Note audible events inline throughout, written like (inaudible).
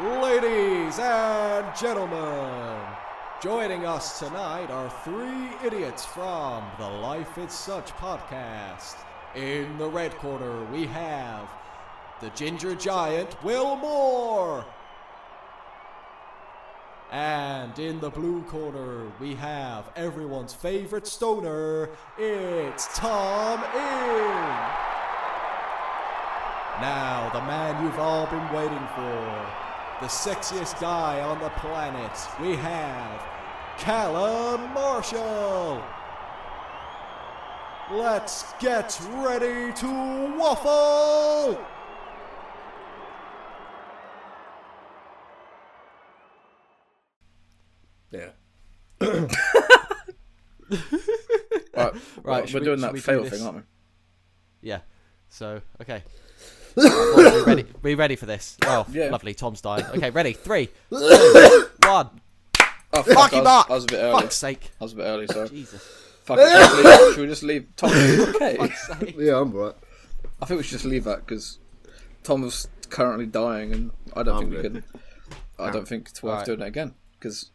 Ladies and gentlemen, joining us tonight are three idiots from the Life is Such podcast. In the red corner, we have the ginger giant, Will Moore. And in the blue corner, we have everyone's favorite stoner. It's Tom In. Now, the man you've all been waiting for, the sexiest guy on the planet, we have Callum Marshall. Let's get ready to waffle! Yeah. (laughs) Right, Right, we're should we- doing that we do fail thing, aren't we? Yeah. So, okay. Right, boys, we ready? (laughs) We ready for this? Oh, Yeah. lovely. Tom's dying. Okay, ready? Three, (laughs) two, one. Oh, fuck, Fuck I him was, up! I was a bit early. Fuck's sake. I was a bit early, sorry. Jesus. Fuck it, should, we should we just leave Tom? (laughs) Okay. Fuck's sake. Yeah, I'm right. I think we should just leave that because Tom is currently dying, and I don't I'm think we good. can. I don't ah. think it's worth Right. doing it again because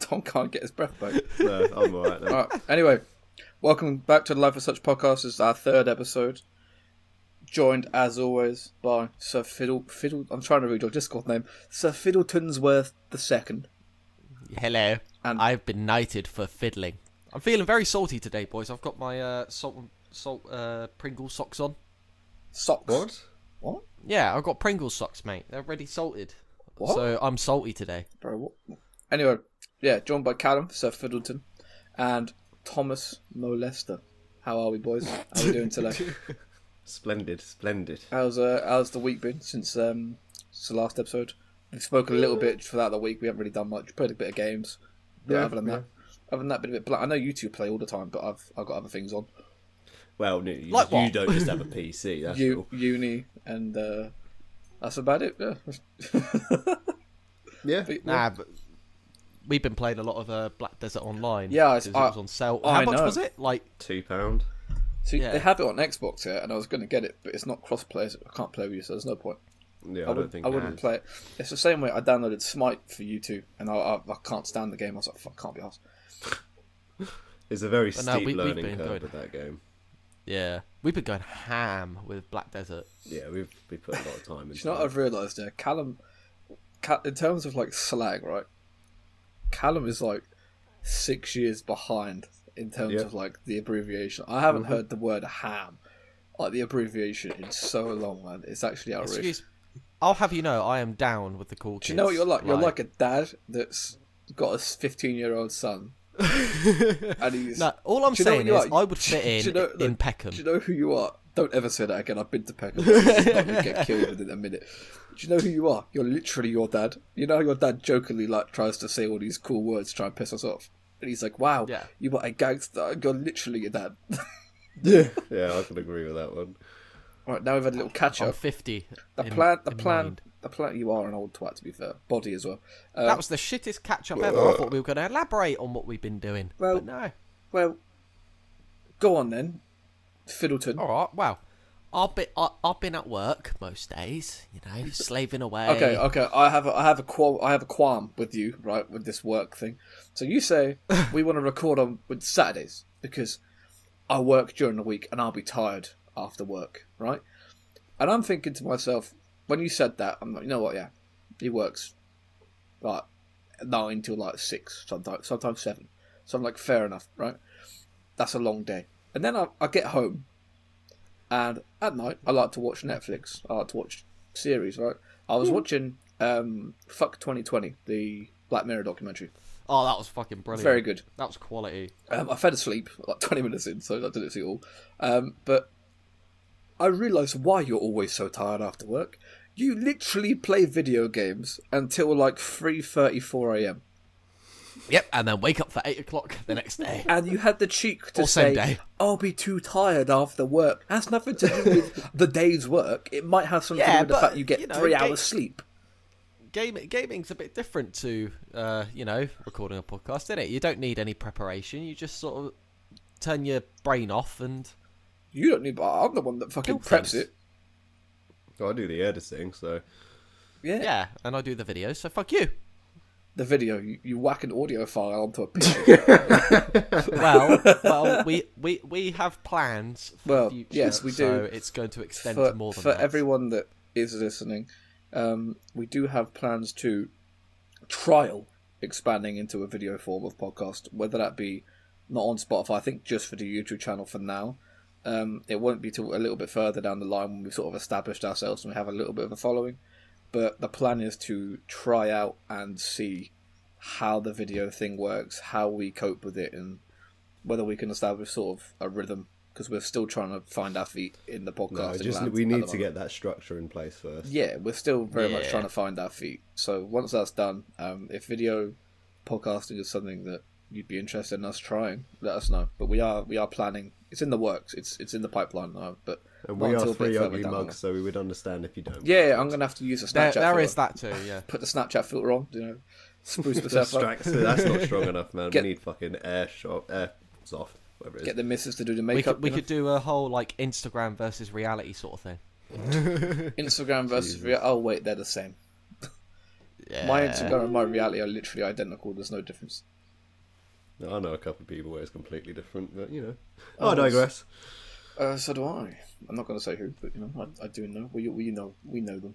Tom can't get his breath back. No, I'm alright then. All right. Anyway, welcome back to the Life of Such podcast. This is our third episode. Joined as always by Sir Fiddle Fiddle. I'm trying to read your Discord name. Sir Fiddletonsworth the second. Hello. And- I've been knighted for fiddling. I'm feeling very salty today, boys. I've got my uh, salt salt uh, Pringles socks on. Socks. What? What? Yeah, I've got Pringle socks, mate. They're already salted. What? So I'm salty today. Bro, what? Anyway, yeah, joined by Callum, Sir Fiddleton, and Thomas Molester. How are we, boys? How are we doing today? (laughs) Splendid, splendid. how's uh, how's the week been since um since the last episode? We've spoken a little bit throughout the week. We haven't really done much. Played a bit of games. But Yeah, other than yeah. that, other than that, been a bit. Bl- I know you two play all the time, but I've I've got other things on. Well, no, you, Like you don't just have a (laughs) PC, that's U- all. uni and uh, that's about it. Yeah. (laughs) Yeah. But- Nah, but we've been playing a lot of uh, Black Desert Online. Yeah, I- 'cause it was on sale. I How much know. was it? Like, Two pound. See, Yeah. they have it on Xbox here, and I was going to get it, but it's not cross-play. so I can't play with you, so there's no point. Yeah, I, I, don't would, think I wouldn't has. play it. It's the same way I downloaded Smite for you two, and I, I, I can't stand the game. I was like, fuck, can't be asked. (laughs) It's a very But steep we- we've learning curve enjoying with that game. yeah, we've been going ham with Black Desert. Yeah, we've we put a lot of time into Do you know what. I've realised there? Callum, in terms of like slag, right? Callum is like six years behind in terms Yeah. of like the abbreviation. I haven't mm-hmm. heard the word ham, like the abbreviation, in so long, man. It's actually outrageous. Excuse. I'll have you know, I am down with the cool kids. Do you know what you're like? You're like a dad that's got a 15 year old son. (laughs) and he's. No, all I'm Do you know saying is, you are? I would fit in you know- in Peckham. Do you know who you are? Don't ever say that again. I've been to Peckham. (laughs) You're gonna get killed within a minute. Do you know who you are? You're literally your dad. You know how your dad jokingly like tries to say all these cool words to try and piss us off, and he's like, "Wow, Yeah. you are a gangster. You're literally your dad." (laughs) Yeah, yeah, I can agree with that one. All right, now we've had a little catch I'm up. 50. The in- plan, the in plan, mind. the plan. You are an old twat, to be fair. Body as well. Uh, That was the shittest catch up ever. I thought we were going to elaborate on what we've been doing. Well- but no. well, go on then, Fiddleton. All right, well. I've been, I, I've been at work most days, you know, (laughs) slaving away. Okay, okay. I have a, I have a qual, I have a qualm with you, right, with this work thing. So you say (laughs) we want to record on with Saturdays because I work during the week and I'll be tired after work, right? And I'm thinking to myself, when you said that, I'm like, you know what? Yeah, he works like nine till like six, sometimes sometimes seven. So I'm like, fair enough, right? That's a long day. And then I, I get home, and at night I like to watch Netflix. I like to watch series, right? I was watching um, Fuck 2020, the Black Mirror documentary. Oh, that was fucking brilliant. Very good. That was quality. Um, I fell asleep like 20 minutes in, so I didn't see it all. Um, but I realised why you're always so tired after work. You literally play video games until like 3:34 a.m. Yep, and then wake up for 8 o'clock the next day. and you had the cheek to Or same say, day. "I'll be too tired after work." That's nothing to do with (laughs) the day's work. It might have something to do with the fact you get you know, three ga- hours sleep. Game, gaming's a bit different to, uh, you know, recording a podcast, isn't it? You don't need any preparation. You just sort of turn your brain off and You don't need. But I'm the one that fucking Kill preps things. it. Well, I do the editing, so Yeah. Yeah, and I do the videos, so fuck you. The video, you, you whack an audio file onto a picture. (laughs) Well, well, (laughs) we, we we have plans. For Well, the future, yes, we so do. it's going to extend for to more than for that. everyone that is listening, um, we do have plans to trial expanding into a video form of podcast, whether that be not on Spotify. I think just for the YouTube channel for now. Um, it won't be till a little bit further down the line when we've sort of established ourselves and we have a little bit of a following. But the plan is to try out and see how the video thing works, how we cope with it, and whether we can establish sort of a rhythm because we're still trying to find our feet in the No, podcasting. just land we need to get that structure in place first. Yeah, we're still very much trying to find our feet. So once that's done, um, if video podcasting is something that you'd be interested in us trying, let us know. But we are we are planning. It's in the works. It's it's in the pipeline now. But And we are three ugly mugs, so we would understand if you don't. line. Yeah, I'm gonna have to use a Snapchat. there filter. is that too. Yeah. Put the Snapchat filter on. You know, spruce That's, (laughs) myself up. that's not strong enough, man. Get- we need fucking air shot, air soft, whatever it is. Get the missus to do the We makeup. could we could do a whole like Instagram versus reality sort of thing. (laughs) Instagram versus reality. Oh wait, they're the same. Yeah. My Instagram and my reality are literally identical. There's no difference. I know a couple of people where it's completely different, but you know. Oh, I digress. Uh, so do I. I'm not going to say who, but you know, I, I do know. We, we know we know them.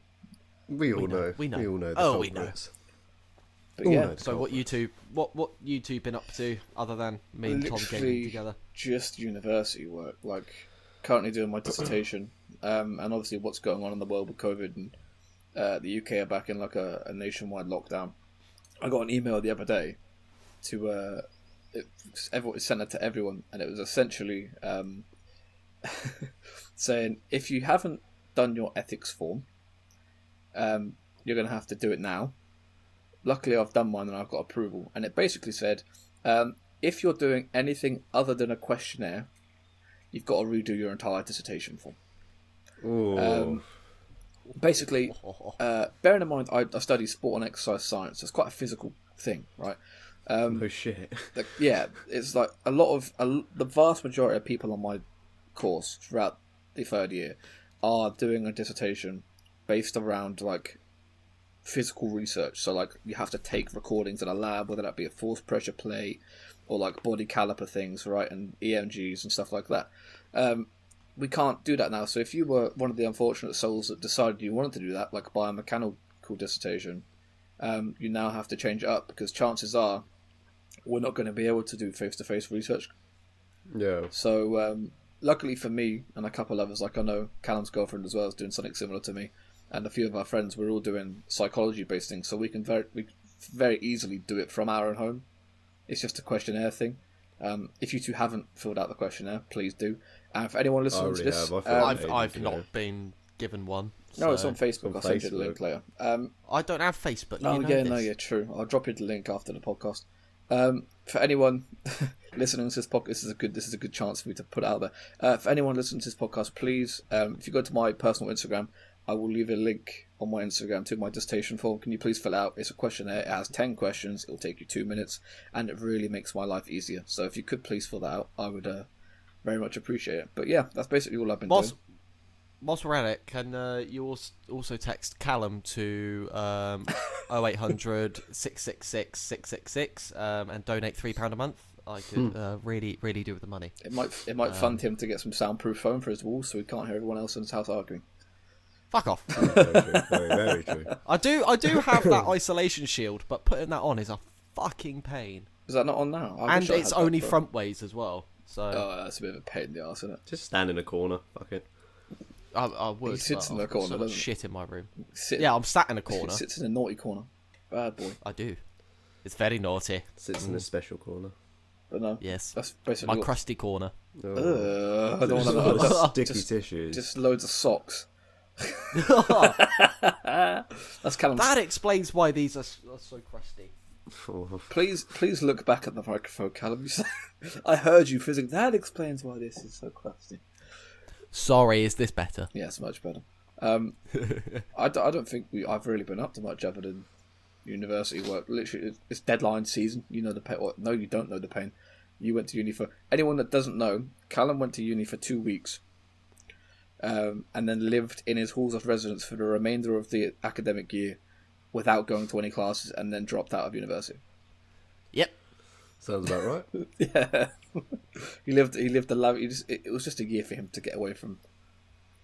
We all know, know. we know. We all know. The Oh, we know. But All yeah, know the So what culprits. YouTube what what YouTube been up to other than me and Tom Literally gaming together? just university work. Like currently doing my dissertation, (clears throat) um, and obviously what's going on in the world with COVID and uh, the UK are back in like a, a nationwide lockdown. I got an email the other day to uh, it, everyone it sent it to everyone, and it was essentially um, (laughs) saying if you haven't done your ethics form, um, you're going to have to do it now. Luckily, I've done mine and I've got approval, and it basically said um, if you're doing anything other than a questionnaire, you've got to redo your entire dissertation form. Um, Basically, uh, bearing in mind I, I study sport and exercise science, so it's quite a physical thing, right? Um, oh shit. like, yeah, it's like a lot of a, the vast majority of people on my course throughout the third year are doing a dissertation based around like physical research. So like you have to take recordings in a lab, whether that be a force pressure plate or like body caliper things, right, and EMGs and stuff like that. Um, we can't do that now. So if you were one of the unfortunate souls that decided you wanted to do that, like biomechanical dissertation, um, you now have to change it up because chances are we're not going to be able to do face-to-face research. Yeah. So um, luckily for me and a couple of others, like I know Callum's girlfriend as well is doing something similar to me, and a few of our friends, we're all doing psychology-based things, so we can very we very easily do it from our own home. It's just a questionnaire thing. Um, if you two haven't filled out the questionnaire, please do. And for anyone listening to this, have. I filled um, it. I've ages I've not been given one. no, it's on Facebook. on I'll send you the Facebook. link later. Um, I don't have Facebook. Oh you know yeah, this. no, yeah, true. I'll drop you the link after the podcast. Um, for anyone (laughs) listening to this podcast, this is a good this is a good chance for me to put out there. Uh, for anyone listening to this podcast, please, um, if you go to my personal Instagram, I will leave a link on my Instagram to my dissertation form. Can you please fill out? It's a questionnaire. It has ten questions. It'll take you two minutes, and it really makes my life easier. So if you could please fill that out, I would uh, very much appreciate it. But yeah, that's basically all I've been Whilst, doing. Whilst we're at it, can uh, you also text Callum to um, (laughs) 0800 666 666 um, and donate £3 a month? I could uh, really, really do with the money. It might it might fund him to get some soundproof foam for his walls, so he can't hear everyone else in his house arguing. Fuck off. Very true. Very, very true. (laughs) I do I do have that isolation shield, but putting that on is a fucking pain. Is that not on now? I and it's had that, only front ways as well. So Oh, that's a bit of a pain in the arse, isn't it? Just stand in a corner. Fuck it. I, I would. He sits in the I've got corner, so much doesn't he? shit in my room. Sit, Yeah, I'm sat in a He (laughs) corner. sits in a naughty corner. Bad boy. I do. It's very naughty. Sits Mm. in a special corner. But no, Yes. that's basically. My what- crusty corner. Oh. Ugh, I don't Just want full to of sticky Just, tissues. just loads of socks. (laughs) That's Callum. That explains why these are, s- are so crusty. Oh, Please, please look back at the microphone, Callum. (laughs) You say, I heard you physically. That explains why this is so crusty. Sorry, is this better? Yeah, much better. Um, I, d- I don't think we. I've really been up to much other than university work. Literally, it's- deadline season. You know the pain. Well, no, you don't know the pain. You went to uni for anyone that doesn't know. Callum went to uni for two weeks. um, and then lived in his halls of residence for the remainder of the academic year without going to any classes, and then dropped out of university. Yep. Sounds about right. (laughs) Yeah, he lived. He lived a love. he just, It it was just a year for him to get away from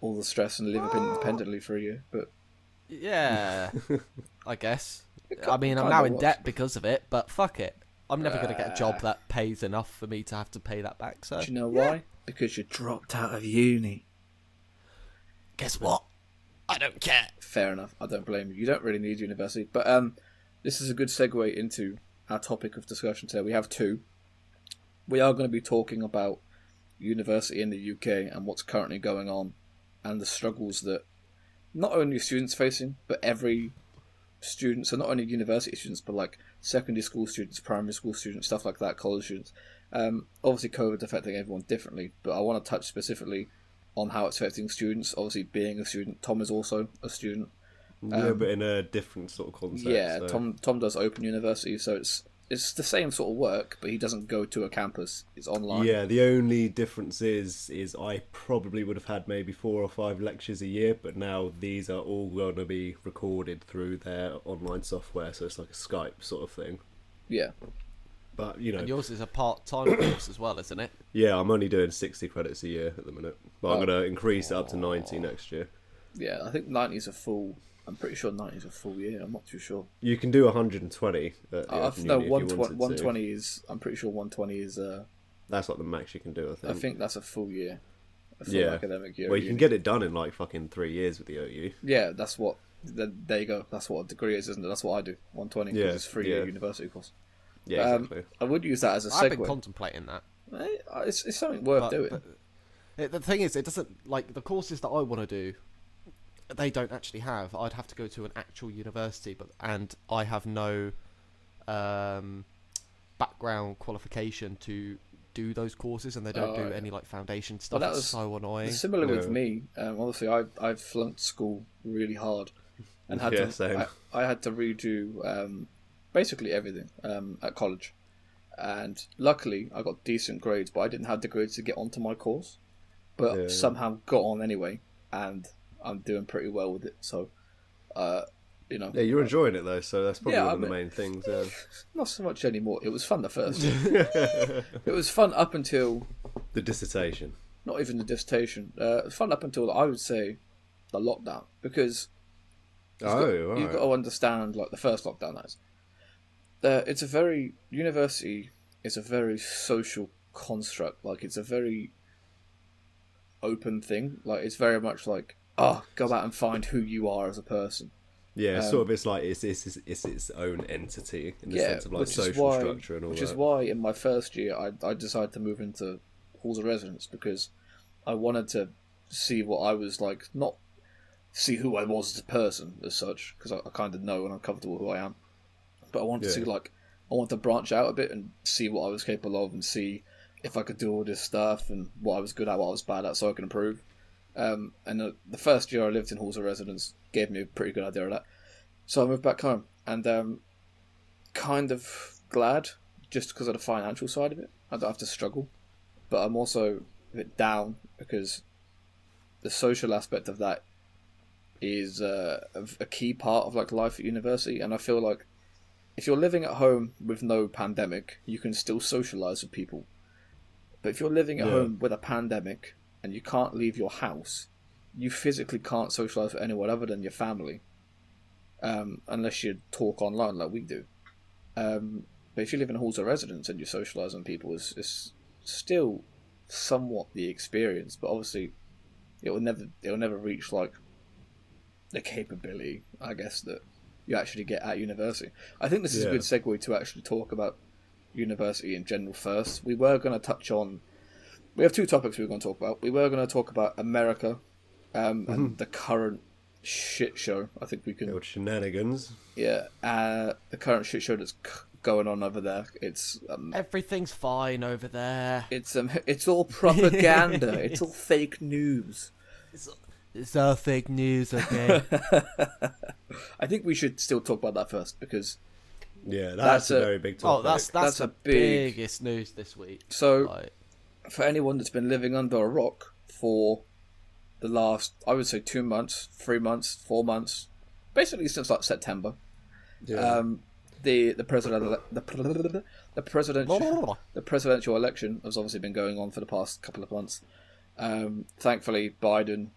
all the stress and live independently for a year. But Yeah. I guess. (laughs) I mean, I'm now in was. debt because of it, but fuck it. I'm never going to get a Uh. job that pays enough for me to have to pay that back. So, do you know yeah. why? Because you dropped out of uni. Guess what? I don't care. Fair enough. I don't blame you. You don't really need university, but um, this is a good segue into our topic of discussion today. We have two. We are going to be talking about university in the UK and what's currently going on, and the struggles that not only students facing, but every student. So not only university students, but like secondary school students, primary school students, stuff like that, college students. Um, obviously, COVID's affecting everyone differently, but I want to touch specifically on how it's affecting students. Obviously, being a student, Tom is also a student. Yeah, but in a different sort of concept. Um, yeah, so- Tom Tom does open university, so it's it's the same sort of work, but he doesn't go to a campus. It's online. Yeah, the only difference is is I probably would have had maybe four or five lectures a year, but now these are all going to be recorded through their online software, so it's like a Skype sort of thing. yeah. But you know, And yours is a part-time (coughs) course as well, isn't it? yeah, I'm only doing sixty credits a year at the minute, but I'm Oh. going to increase it up to ninety next year. Yeah, I think ninety is a full. I'm pretty sure ninety is a full year. I'm not too sure. You can do 120. At the Uh, no, Uni if you one to. One twenty is. I'm pretty sure one twenty is. Uh, That's like the max you can do. I think. I think that's a full year. A full Yeah. academic year. Well, at you can get it done in like fucking three years with the OU. Yeah, that's what. there you go. That's what a degree is, isn't it? That's what I do. One twenty. Yeah, it's three year yeah. university course. Yeah, Um, exactly. I would use that as a I've been contemplating that. Eh, It's, it's something worth But, doing. but it, the thing is, it doesn't like the courses that I want to do. They don't actually have. I'd have to go to an actual university, but and I have no um, background qualification to do those courses, and they don't Oh, do yeah. any like foundation stuff. that it's was- so annoying. Similar with me. Um, obviously, I I flunked school really hard, and had (laughs) Yeah, to. same. I, I had to redo um, basically everything um, at college, and luckily I got decent grades, but I didn't have the grades to get onto my course, but Yeah. somehow got on anyway, and I'm doing pretty well with it. So, uh, you know, Yeah, you're enjoying it though, so that's probably Yeah, one I of the main things. Yeah. (laughs) not so much anymore. It was fun the first. (laughs) it was fun up until the dissertation. not even the dissertation. Uh, fun up until I would say the lockdown because Oh, got, right. you've got to understand like the first lockdown that is. Uh, it's a very university is a very social construct. Like it's a very open thing. Like it's very much like oh, go out and find who you are as a person. Yeah, Um, sort of. It's like it's it's, it's, it's its own entity in the yeah, sense of like social why, structure and all that. which that. is why in my first year I I decided to move into halls of residence because I wanted to see what I was like, not see who I was as a person as such, because I, I kind of know and I'm comfortable who I am. But I wanted to see like I wanted to branch out a bit and see what I was capable of and see if I could do all this stuff and what I was good at, what I was bad at, so I could improve. Um, and the, the first year I lived in halls of residence gave me a pretty good idea of that. So I moved back home and um, kind of glad just because of the financial side of it. I don't have to struggle, but I'm also a bit down because the social aspect of that is uh, a, a key part of like life at university, and I feel like if you're living at home with no pandemic, you can still socialize with people. But if you're living at Yeah. home with a pandemic and you can't leave your house, you physically can't socialize with anyone other than your family, um, unless you talk online like we do. Um, but if you live in halls of residence and you socialise with people, it's, it's still somewhat the experience. But obviously, it will never it will never reach like the capability, I guess, that you actually get at university. I think this is a good segue to actually talk about university in general first. We were going to touch on. We have two topics we were going to talk about. We were going to talk about America um, and the current shit show. I think we can The old shenanigans. yeah, uh, the current shit show that's c- going on over there. It's um, Everything's fine over there. it's um, it's all propaganda. (laughs) it's all fake news. It's, it's all fake news, okay? (laughs) I think we should still talk about that first because Yeah, that's, That's a, a- very big oh, topic. that's that's, That's the a big- biggest news this week. so Like, for anyone that's been living under a rock for the the last, I would say, two months, three months, four months, basically since like September. Yeah. Um, the the president the the presidential the presidential election has obviously been going on for the past couple of months. Um, thankfully, Biden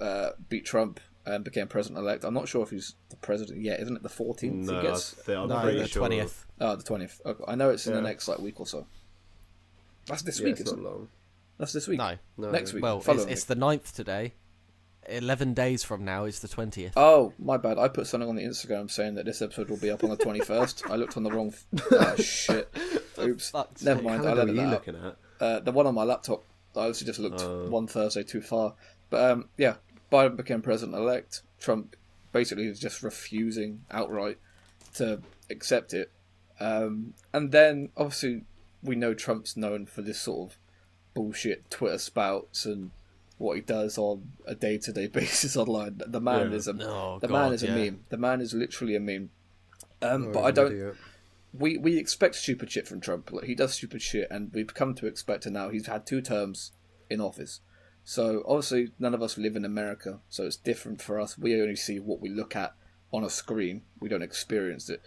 uh, beat Trump and became president elect. I'm not sure if he's the president yet. Isn't it the 14th? no. I th- I'm No, pretty the sure. twentieth. Oh, the 20th. Okay. I know it's in the next like week or so. That's this Yeah, week, it's isn't not it? long. That's this week. No. No, Next week. Well, it's, it's the 9th today. Eleven days from now is the twentieth. Oh, my bad. I put something on the Instagram saying that this episode will be up on the 21st. I looked on the wrong. F- oh, (laughs) shit. (laughs) Oops. fuck's Never mind. How I are let it you out. looking at? Uh, the one on my laptop. I obviously just looked Oh. one Thursday too far. But um, yeah, Biden became president elect. Trump basically is just refusing outright to accept it. Um, and then obviously we know Trump's known for this sort of bullshit Twitter spouts and what he does on a day to day basis online. The man Yeah. is a Oh, the God, man is a meme. The man is literally a meme. Um, Oh, but I don't idiot. we we expect stupid shit from Trump. Like, he does stupid shit, and we've come to expect it now. He's had two terms in office, so obviously none of us live in America, so it's different for us. We only see what we look at on a screen. We don't experience it.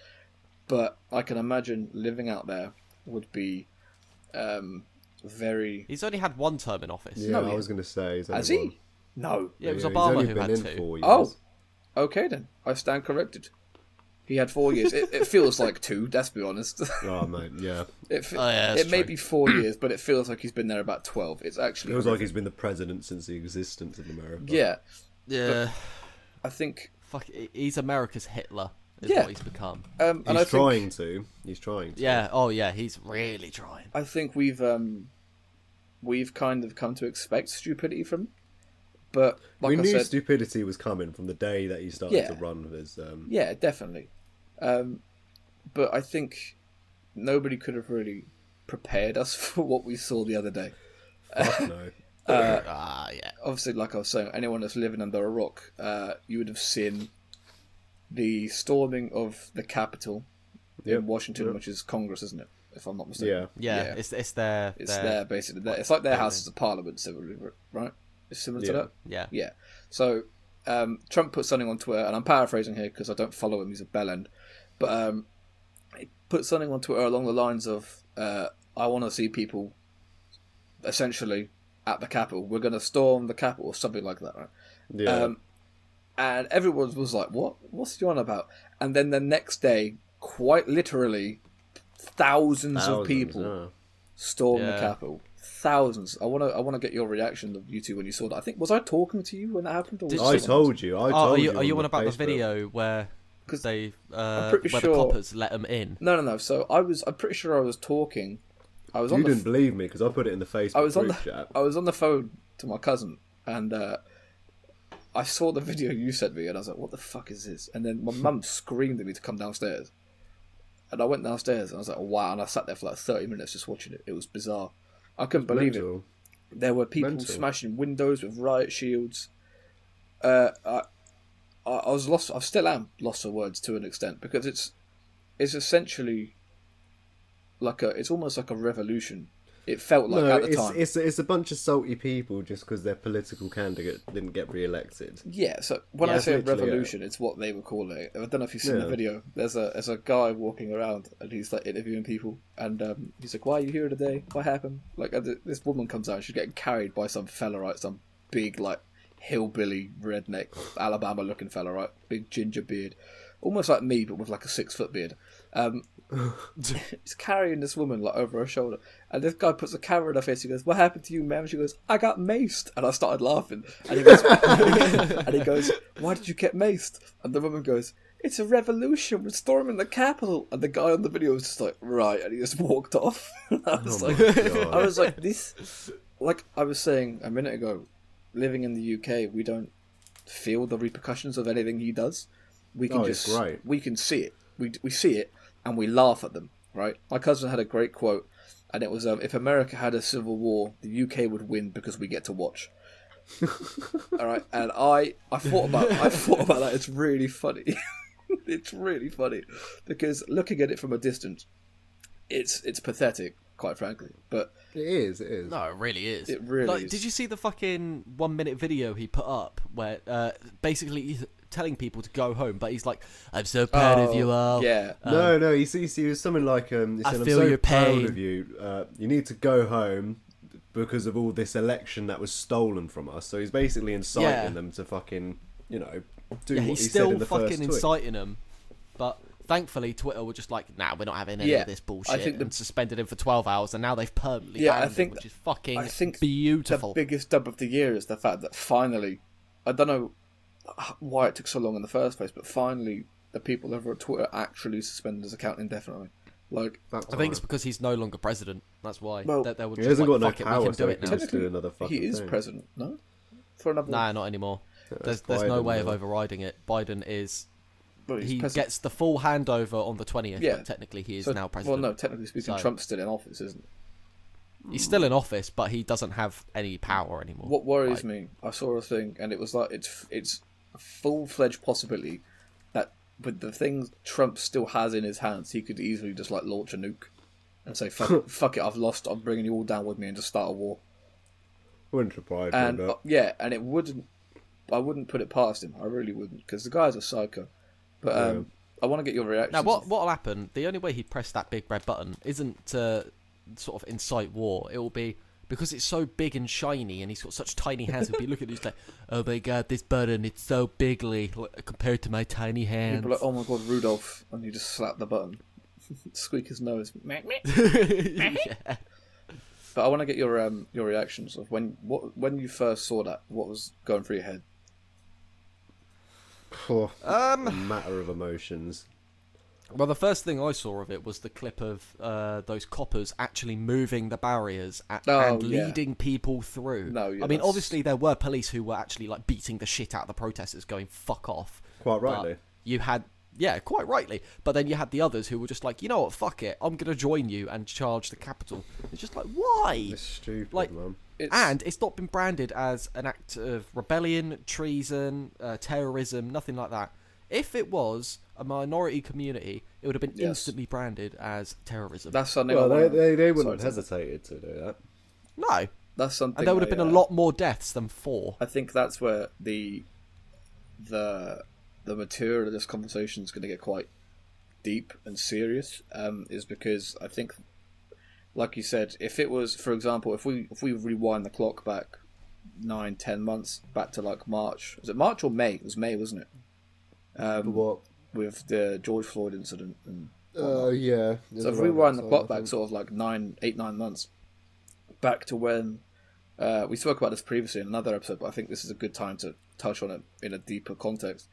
But I can imagine living out there would be um, very. He's only had one term in office. Yeah, No, I was going to say. he's Has only he? one. No. Yeah, it was Yeah, he's Obama only who been had in two. four years. Oh, okay then. I stand corrected. He had four years. It, it feels like two. Let's be honest. (laughs) Oh, mate, yeah. It, fe- Oh, yeah, that's it may be four (clears throat) years, but it feels like he's been there about twelve. It's actually it Feels like he's been the president since the existence of America. yeah. Yeah. I think, Fuck. He's America's Hitler. Is Yeah. what he's become. um, He's and I think trying to. He's trying to. Yeah. Oh, yeah. He's really trying. I think we've um, we've kind of come to expect stupidity from, him. but like we I knew said, stupidity was coming from the day that he started Yeah. to run his. Um, yeah, definitely. Um, but I think nobody could have really prepared us (laughs) for what we saw the other day. fuck no. (laughs) Ah, yeah. obviously, like I was saying, anyone that's living under a rock, uh, you would have seen the storming of the Capitol Yep, in Washington, yep. which is Congress, isn't it? If I'm not mistaken. Yeah. Yeah. It's it's their. it's their, there basically. There. It's like their house is of Parliament, similarly, right? It's similar to that. Yeah. Yeah. So um, Trump put something on Twitter, and I'm paraphrasing here because I don't follow him. He's a bellend, but um, he put something on Twitter along the lines of, uh, "I want to see people, essentially, at the Capitol. We're going to storm the Capitol, or something like that, right?" Yeah. Um, and everyone was like, "What? What's he on about?" And then the next day, quite literally, thousands, of people yeah. stormed the Capitol. Thousands. I want to. I want to get your reaction of you two when you saw that. I think was I talking to you when that happened? Or was Did I told you. I told Oh, are you you. are you on on about the video where? Because they uh, where sure- the coppers let them in? No, no, no. So I was. I'm pretty sure I was talking. I was on You the. didn't believe me because I put it in the Facebook I was on group the. chat. I was on the phone to my cousin, and uh, I saw the video you sent me, and I was like, "What the fuck is this?" And then my (laughs) mum screamed at me to come downstairs, and I went downstairs, and I was like, oh, "Wow!" And I sat there for like 30 minutes just watching it. It was bizarre. I couldn't believe it. There were people Mental. smashing windows with riot shields. Uh, I, I I was lost. I still am lost for words to an extent because it's it's essentially like a. It's almost like a revolution. It felt like no, at the it's, time. it's it's a bunch of salty people just because their political candidate didn't get re-elected. Yeah, so when Yeah, I say revolution, it's what they were calling it. I don't know if you've seen the video. There's a there's a guy walking around and he's like interviewing people, and um, he's like, "Why are you here today? What happened?" Like and th- this woman comes out, she's getting carried by some fella, right? Some big like hillbilly redneck Alabama looking fella, right? Big ginger beard, almost like me, but with like a six foot beard. Um, he's carrying this woman like over her shoulder, and this guy puts a camera in her face. He goes, "What happened to you, ma'am?" She goes, "I got maced," and I started laughing. And he goes, (laughs) and he goes, "Why did you get maced?" And the woman goes, "It's a revolution. We're storming the Capitol." And the guy on the video was just like, "Right," and he just walked off. (laughs) I was Oh like. I was like, this, like I was saying a minute ago, living in the UK, we don't feel the repercussions of anything he does. We can Oh, just great. we can see it. We we see it and we laugh at them. Right. My cousin had a great quote, and it was, um, "If America had a civil war, the UK would win because we get to watch." (laughs) All right, and I I thought about I thought about that. It's really funny. (laughs) it's really funny because looking at it from a distance, it's it's pathetic. quite frankly. But It is. It is. No, it really is. It really like, is. Did you see the fucking one minute video he put up where uh, basically he's telling people to go home, but he's like, "I'm so proud of you Oh, all." Yeah, no, no. He, see, you see, was something like, um, he I said, "I'm feel so your proud pain." of you. Uh, you need to go home because of all this election that was stolen from us." So he's basically inciting Yeah. them to fucking, you know, do yeah, what he's he still said in the fucking first tweet. inciting them. But thankfully, Twitter were just like, "Nah, we're not having any Yeah, of this bullshit. I bullshit," think the- and suspended him for 12 hours, and now they've permanently Yeah, I banned think him, which is fucking I think beautiful. the biggest dub of the year is the fact that finally, I don't know why it took so long in the first place, but finally the people over at Twitter actually suspended his account indefinitely. Like, That's I think it's because he's no longer president. That's why. Well, they, they were he just hasn't like, got no "Fuck it, we can so do it now." just do another fucking he is thing. president, no? For another, Nah, not anymore. That's There's, there's no Biden way of overriding it. Biden is well, he president. gets the full handover on the 20th, Yeah. but technically he is So- now president. Well, no, technically speaking, So- Trump's still in office, isn't he? He's still in office, but he doesn't have any power anymore. What worries Like, me, I saw a thing, and it was like it's it's a full fledged possibility that with the things Trump still has in his hands, he could easily just like launch a nuke and say fuck, it, (laughs) fuck it, I've lost, I'm bringing you all down with me, and just start a war. Wouldn't surprise me, And but uh, yeah, and it wouldn't, I wouldn't put it past him. I really wouldn't, because the guy's a psycho. But um, I want to get your reaction. Now, what what'll happen? The only way he'd press that big red button isn't to sort of incite war. It will be because it's so big and shiny, and he's got such tiny hands. He'll be looking at it, he's like, "Oh my god, this button! It's so bigly compared to my tiny hands." People are like, oh my god, Rudolph, and you just slap the button, (laughs) squeak his nose. (laughs) Meh, (laughs) meh. yeah. But I want to get your um your reactions of when what when you first saw that. What was going through your head? oh, Um, a matter of emotions. Well, the first thing I saw of it was the clip of uh, those coppers actually moving the barriers a- Oh, and yeah. leading people through. No, yeah, I mean, that's- obviously there were police who were actually like beating the shit out of the protesters, going "fuck off." Quite But rightly. you had, yeah, quite rightly. But then you had the others who were just like, you know what, fuck it, I'm gonna join you and charge the Capitol. It's just like, why? It's stupid, like- man. It's, And it's not been branded as an act of rebellion, treason, uh, terrorism, nothing like that. If it was a minority community, it would have been Yes. instantly branded as terrorism. that's something. Well, they, they, they wouldn't have hesitated to do that. no, That's something. and there would have I, been a uh, lot more deaths than four. I think that's where the the the material of this conversation is going to get quite deep and serious. Um, is because I think, like you said, if it was, for example, if we if we rewind the clock back nine, ten months back to like March, was it March or May? It was May, wasn't it? Um, what? with the George Floyd incident and Oh, yeah. So if we rewind the clock back sort of like nine, eight, nine months back to when uh, we spoke about this previously in another episode, but I think this is a good time to touch on it in a deeper context.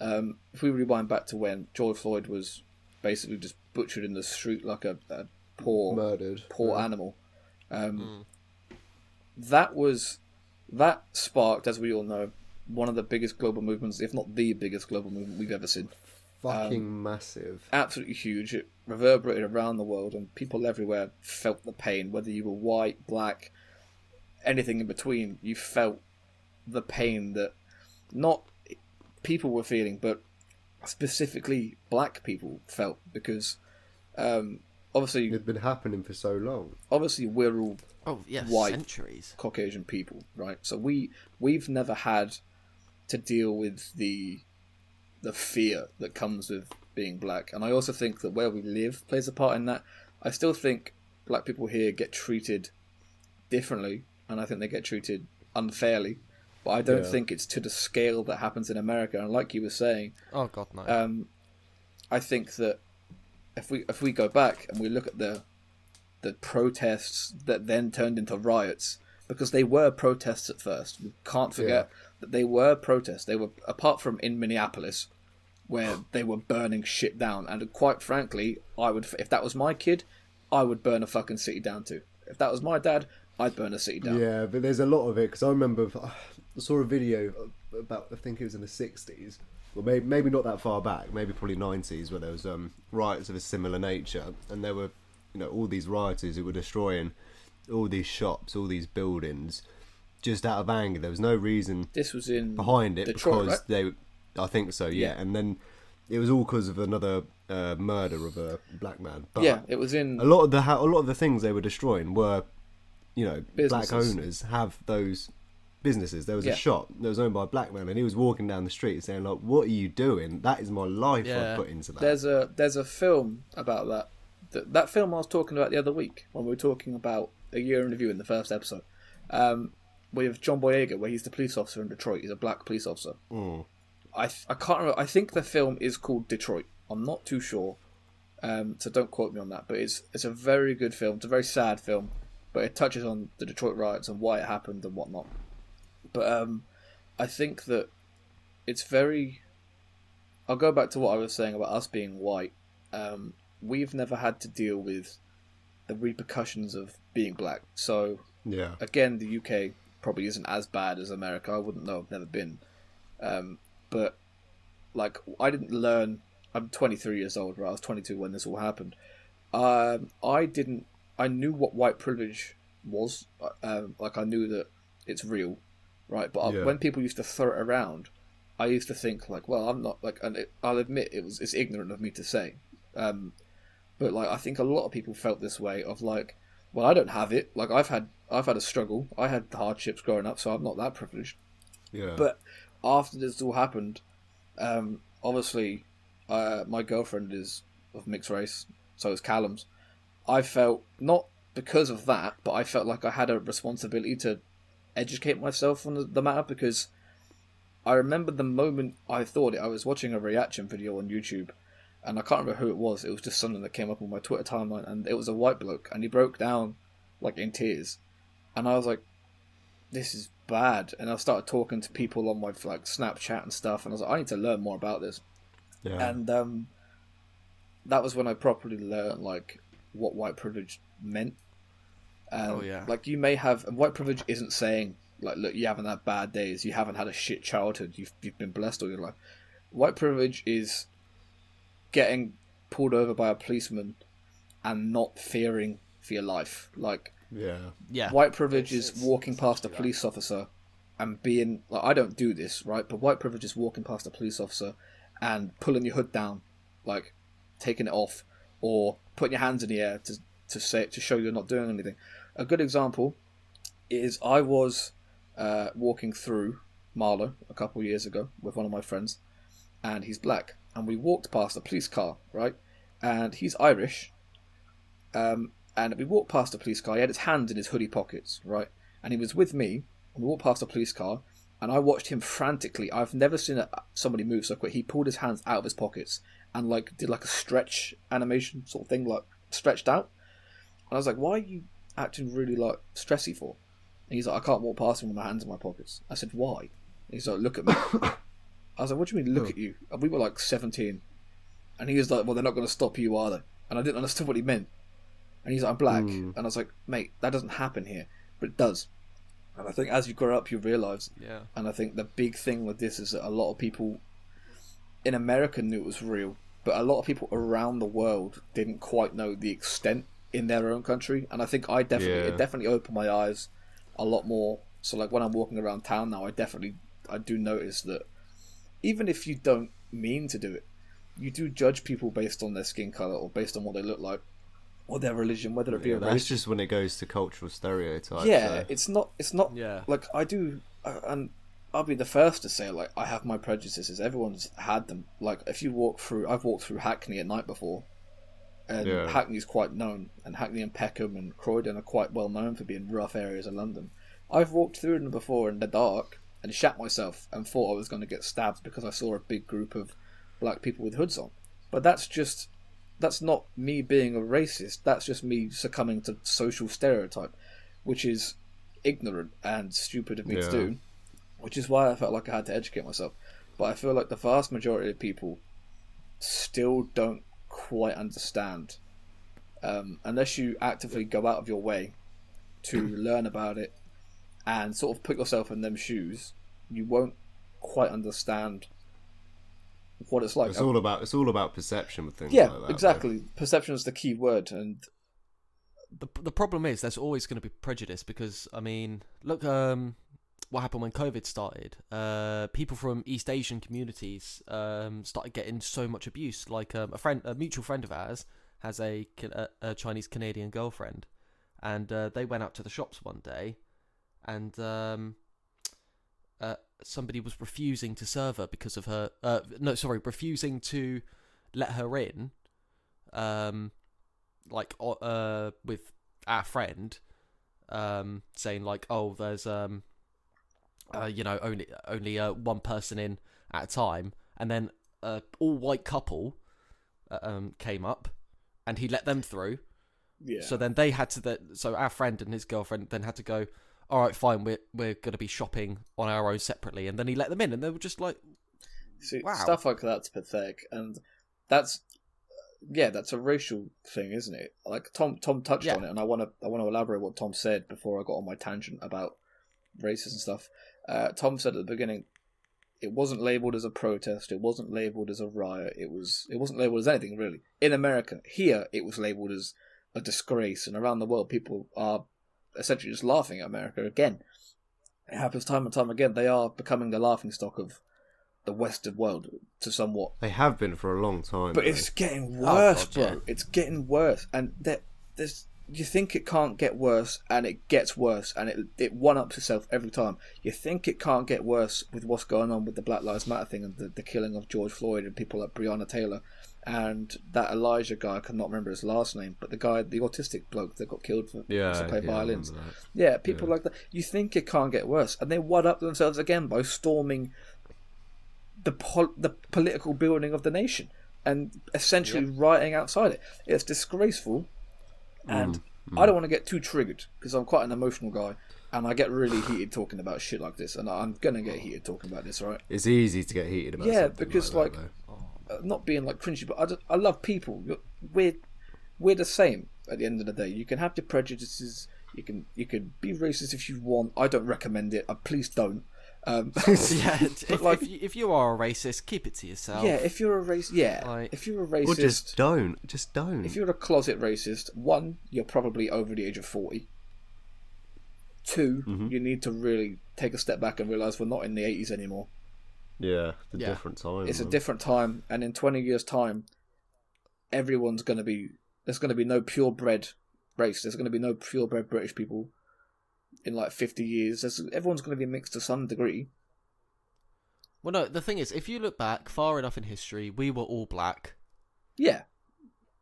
Um, if we rewind back to when George Floyd was basically just butchered in the street like a, a poor, Murdered. poor Yeah. animal, um, that was that sparked, as we all know, one of the biggest global movements, if not the biggest global movement we've ever seen Fucking um, massive. absolutely huge. It reverberated around the world, and people everywhere felt the pain. Whether you were white, black, anything in between, you felt the pain that not people were feeling, but specifically black people felt because um, obviously, It'd been happening for so long. obviously, we're all Oh yeah, white. centuries. Caucasian people, right? So we we've never had to deal with the the fear that comes with being black, and I also think that where we live plays a part in that. I still think black people here get treated differently, and I think they get treated unfairly. But I don't Yeah. think it's to the scale that happens in America. And like you were saying, Oh god, no. um, I think that if we if we go back and we look at the the protests that then turned into riots because they were protests at first. We can't forget that they were protests. They were apart from in Minneapolis where they were burning shit down and quite frankly, I would if that was my kid, I would burn a fucking city down too. If that was my dad, I'd burn a city down. Yeah, but there's a lot of it because I remember I saw a video about I think it was in the '60s, well maybe maybe not that far back, maybe probably '90s, where there was um, riots of a similar nature, and there were you know all these rioters who were destroying all these shops, all these buildings, just out of anger. There was no reason This was in behind it Detroit, because right? they, I think so, yeah. Yeah. And then it was all because of another uh, murder of a black man. But yeah, it was in a lot of the ha- a lot of the things they were destroying were, you know, black owners have those businesses. There was Yeah. a shop that was owned by a black man, and he was walking down the street saying, "Like, what are you doing? That is my life Yeah. I put into that." There's a there's a film about that. That, that film I was talking about the other week when we were talking about a year in review in the first episode. Um, with John Boyega, where he's the police officer in Detroit. He's a black police officer. Mm. I th- I can't remember. I think the film is called Detroit. I'm not too sure, um, so don't quote me on that. But it's it's a very good film. It's a very sad film, but it touches on the Detroit riots and why it happened and whatnot. But um, I think that it's very. I'll go back to what I was saying about us being white. Um, we've never had to deal with the repercussions of being black. So yeah, again, the UK probably isn't as bad as America. I wouldn't know. I've never been. Um, but like, I didn't learn. I'm 23 years old. Right, I was 22 when this all happened. Um, I didn't. I knew what white privilege was. uh, Um, like I knew that it's real, right? But I- when people used to throw it around, I used to think like, well, I'm not like, and it, I'll admit it was it's ignorant of me to say. Um, but like, I think a lot of people felt this way of like, well, I don't have it. Like I've had I've had a struggle. I had hardships growing up, so I'm not that privileged. yeah, But after this all happened, um, obviously, uh, my girlfriend is of mixed race, so is Callum's. I felt not because of that, but I felt like I had a responsibility to educate myself on the, the matter because I remember the moment I thought it. I was watching a reaction video on YouTube, and I can't remember who it was. It was just something that came up on my Twitter timeline, and it was a white bloke, and he broke down like in tears, and I was like, "This is bad." And I started talking to people on my like Snapchat and stuff, and I was like, "I need to learn more about this." yeah, and um, that was when I properly learned like what white privilege meant. Um, Oh, yeah. Like you may have white privilege isn't saying like, look, you haven't had bad days, you haven't had a shit childhood, you've you've been blessed all your life. White privilege is getting pulled over by a policeman and not fearing for your life. Like yeah, Yeah. white privilege is it's- walking it's past a exactly that. police officer and being like I don't do this right, but white privilege is walking past a police officer and pulling your hood down, like taking it off, or putting your hands in the air to to say to show you're not doing anything. A good example is I was uh, walking through Marlow a couple of years ago with one of my friends, and he's black, and we walked past a police car, right, and he's Irish, um, and we walked past a police car. He had his hands in his hoodie pockets, right? And he was with me. And we walked past a police car, and I watched him frantically. I've never seen a, somebody move so quick. He pulled his hands out of his pockets and like did like a stretch animation sort of thing, like stretched out. And I was like, "Why are you acting really like stressy for?" And he's like, "I can't walk past him with my hands in my pockets." I said, "Why?" And he's like, "Look at me." (laughs) I was like, "What do you mean, look at you?" And we were like seventeen, and he was like, "Well, they're not going to stop you, are they?" And I didn't understand what he meant. And he's like, I'm black. Hmm. And I was like, mate, that doesn't happen here. But it does. And I think as you grow up, you realise. Yeah. And I think the big thing with this is that a lot of people in America knew it was real, but a lot of people around the world didn't quite know the extent in their own country. And I think I definitely, Yeah. it definitely opened my eyes a lot more. So like when I'm walking around town now, I definitely, I do notice that even if you don't mean to do it, you do judge people based on their skin color or based on what they look like or their religion, whether it be Yeah, a that's race. just when it goes to cultural stereotypes. yeah, so- it's not. It's not. Yeah. Like I do, uh, and I'll be the first to say like I have my prejudices. Everyone's had them. Like if you walk through, I've walked through Hackney at night before, and Yeah. Hackney's quite known, and Hackney and Peckham and Croydon are quite well known for being rough areas of London. I've walked through them before in the dark and shat myself and thought I was going to get stabbed because I saw a big group of black people with hoods on. But that's just that's not me being a racist. That's just me succumbing to social stereotype, which is ignorant and stupid of me to do. Which is why I felt like I had to educate myself. But I feel like the vast majority of people still don't quite understand, um, unless you actively go out of your way to learn about it and sort of put yourself in them shoes. You won't quite understand what it's like. It's all about it's all about perception with things Yeah, like that. exactly. Perception is the key word, and the the problem is there's always going to be prejudice because I mean, look, um, what happened when COVID started. Uh, people from East Asian communities um, started getting so much abuse. Like um, a friend, a mutual friend of ours, has a, a, a Chinese Canadian girlfriend, and uh, they went out to the shops one day, and um, uh, somebody was refusing to serve her because of her. Uh, no, sorry, refusing to let her in. Um, like uh, with our friend, um, saying like, "Oh, there's um, uh, you know, only only uh, one person in at a time," and then a all white couple uh, um came up, and he let them through. Yeah. So then they had to. The, so our friend and his girlfriend then had to go. All right, fine. We're we're gonna be shopping on our own separately, and then he let them in, and they were just like, See, Wow. stuff like that's pathetic, and that's yeah, that's a racial thing, isn't it? Like Tom, Tom touched Yeah. on it, and I want to, I want to elaborate what Tom said before I got on my tangent about races and stuff. Uh, Tom said at the beginning, it wasn't labeled as a protest, it wasn't labeled as a riot, it was, it wasn't labeled as anything really. In America, here, it was labeled as a disgrace, and around the world, people are essentially just laughing at America again. It happens time and time again. They are becoming the laughing stock of the Western world to somewhat. They have been for a long time. But though. it's getting Oh, worse, God, bro. yeah. It's getting worse, and there, there's you think it can't get worse, and it gets worse, and it it one ups itself every time. You think it can't get worse with what's going on with the Black Lives Matter thing and the, the killing of George Floyd and people like Breonna Taylor, and that Elijah guy. I cannot remember his last name, but the guy, the autistic bloke that got killed for yeah, to play yeah, violins. Yeah, people Yeah. like that. You think it can't get worse, and they wad up themselves again by storming the pol- the political building of the nation and essentially rioting outside it. It's disgraceful, and Mm, I don't want to get too triggered because I'm quite an emotional guy, and I get really heated talking about shit like this, and I'm gonna get heated talking about this, right? It's easy to get heated about. Yeah, because, like, like, not being like cringy, but I, just, I love people. You're- We're we're the same at the end of the day. You can have your prejudices. You can you can be racist if you want. I don't recommend it. Uh, please don't. Um, (laughs) yeah, (laughs) if, like- if, you, if you are a racist, keep it to yourself. yeah, if you're a race, yeah, Like- if you're a racist, or just don't, just don't. if you're a closet racist, one, you're probably over the age of forty. 2 Mm-hmm. you need to really take a step back and realize we're not in the eighties anymore. Yeah, it's a Yeah. different time. It's a different time, and in twenty years' time, everyone's going to be there's going to be no purebred race. There's going to be no purebred British people in like fifty years. There's, everyone's going to be mixed to some degree. Well, no, the thing is, if you look back far enough in history, we were all black. Yeah,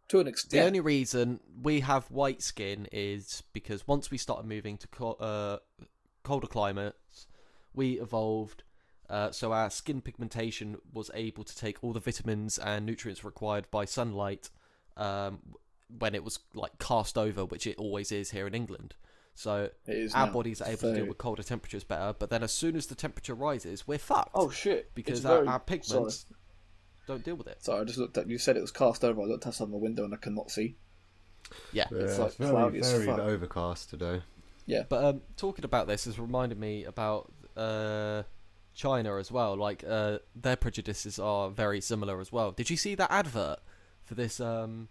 to an extent. The only reason we have white skin is because once we started moving to co- uh, colder climates, we evolved. Uh, so our skin pigmentation was able to take all the vitamins and nutrients required by sunlight um, when it was like cast over, which it always is here in England. So our now. bodies are able to deal Very- with colder temperatures better. But then as soon as the temperature rises, we're fucked. Oh shit! because our, very- our pigments Sorry. don't deal with it. Sorry, I just looked at. You said it was cast over. I looked outside my window and I cannot see. Yeah. Yeah, it's like it's very, very overcast today. Yeah, but um, talking about this has reminded me about uh, China as well. Like uh, their prejudices are very similar as well. Did you see that advert for this? Um,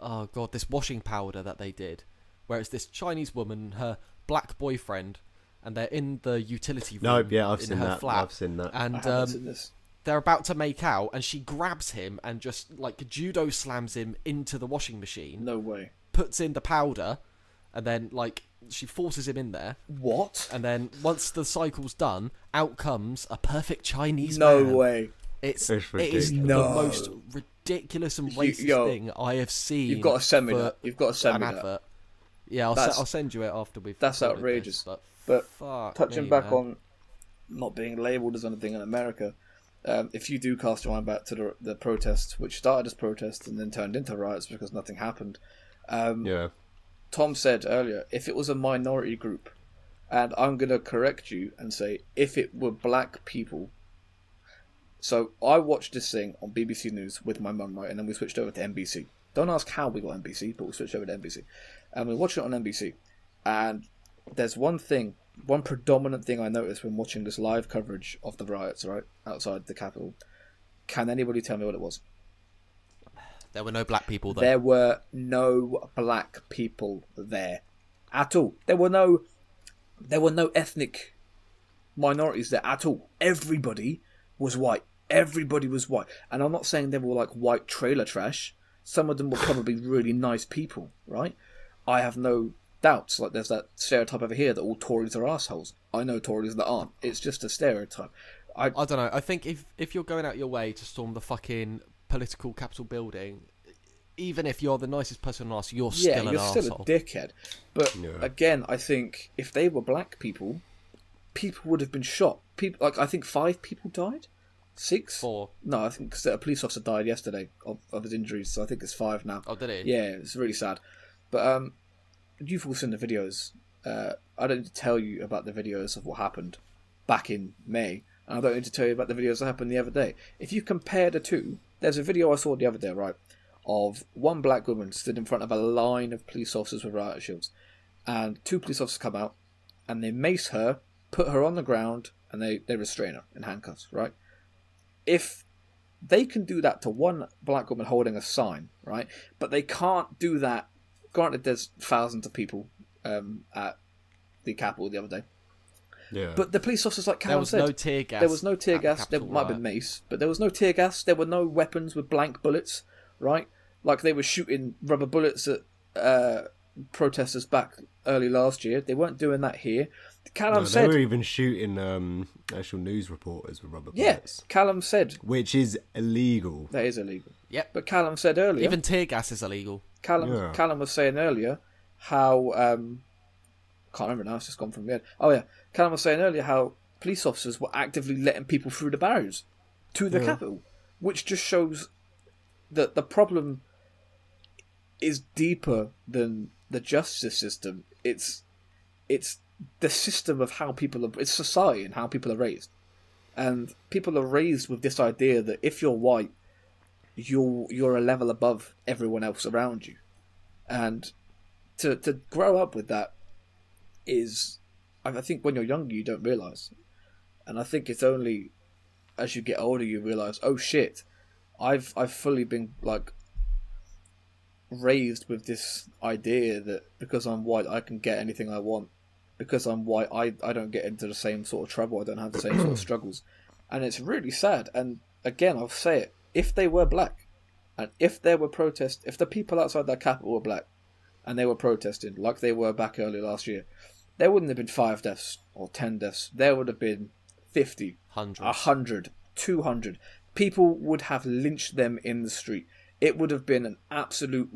oh god, this washing powder that they did, where it's this Chinese woman, her black boyfriend, and they're in the utility room. No, yeah, I've in seen her that. Flat, I've seen that. And haven't um, seen this. they're about to make out, and she grabs him and just like judo slams him into the washing machine, No way. puts in the powder, and then like she forces him in there. What? And then once the cycle's done, out comes a perfect Chinese No man. way. It's, It's it is the most ridiculous and You- racist yo, thing I have seen. You've got a send me for that. You've got a send an me that. advert. Yeah, I'll, se- I'll send you it after we've. that's outrageous. This, but But fuck touching me, back man. on not being labelled as anything in America, um, if you do cast your mind back to the, the protests, which started as protests and then turned into riots because nothing happened, um, Yeah, Tom said earlier, if it was a minority group, and I'm going to correct you and say, if it were black people. So I watched this thing on BBC News with my mum, right, and then we switched over to NBC. Don't ask how we got NBC, but we switched over to NBC. And we watched it on NBC. And there's one thing, one predominant thing I noticed when watching this live coverage of the riots, right, outside the Capitol. Can anybody tell me what it was? There were no black people there. There were no black people there at all. There were no, there were no ethnic minorities there at all. Everybody was white. Everybody was white. And I'm not saying they were like white trailer trash. Some of them were probably really nice people, right? I have no doubts. Like there's that stereotype over here that all Tories are assholes. I know Tories that aren't. It's just a stereotype. I I don't know. I think if if you're going out your way to storm the fucking political Capitol building, even if you're the nicest person on earth, you're yeah, still an you're still a dickhead. But Yeah. again, I think if they were black people, people would have been shot. People like I think five people died, six. Four. No, I think 'cause a police officer died yesterday of, of his injuries, so I think it's five now. Oh, did he? Yeah, it's really sad. But um, you've all seen the videos. Uh, I don't need to tell you about the videos of what happened back in May, and I don't need to tell you about the videos that happened the other day. If you compare the two, there's a video I saw the other day, right, of one black woman stood in front of a line of police officers with riot shields, and two police officers come out, and they mace her, put her on the ground, and they, they restrain her in handcuffs, right? If they can do that to one black woman holding a sign, right? But they can't do that. Granted, there's thousands of people um, at the Capitol the other day, Yeah. but the police officers, like There Callum was said, no tear gas. there was no tear at the gas. There Capitol might have been mace, but there was no tear gas. There were no weapons with blank bullets, right? Like they were shooting rubber bullets at uh, protesters back early last year. They weren't doing that here. Callum No, they said, were even shooting um, actual news reporters with rubber "Yeah." bullets, Callum said which is illegal. that is illegal. Yep. But Callum said earlier, Even tear gas is illegal. Callum, Yeah. Callum was saying earlier how um, can't remember now. It's just gone from my head. Oh yeah, Callum was saying earlier how police officers were actively letting people through the barriers to the Yeah. Capitol, which just shows that the problem is deeper than the justice system. It's it's the system of how people are. It's society and how people are raised, and people are raised with this idea that if you're white, you're you're a level above everyone else around you, and to to grow up with that is, I I think when you're younger you don't realize, and I think it's only as you get older you realize, oh shit, I've I've fully been like raised with this idea that because I'm white I can get anything I want. Because I'm white, I, I don't get into the same sort of trouble. I don't have the same sort of (clears throat) struggles, and it's really sad. And again, I'll say it: if they were black, and if there were protests, if the people outside that Capitol were black, and they were protesting like they were back early last year, there wouldn't have been five deaths or ten deaths. There would have been fifty, Hundreds. a hundred, two hundred. People would have lynched them in the street. It would have been an absolute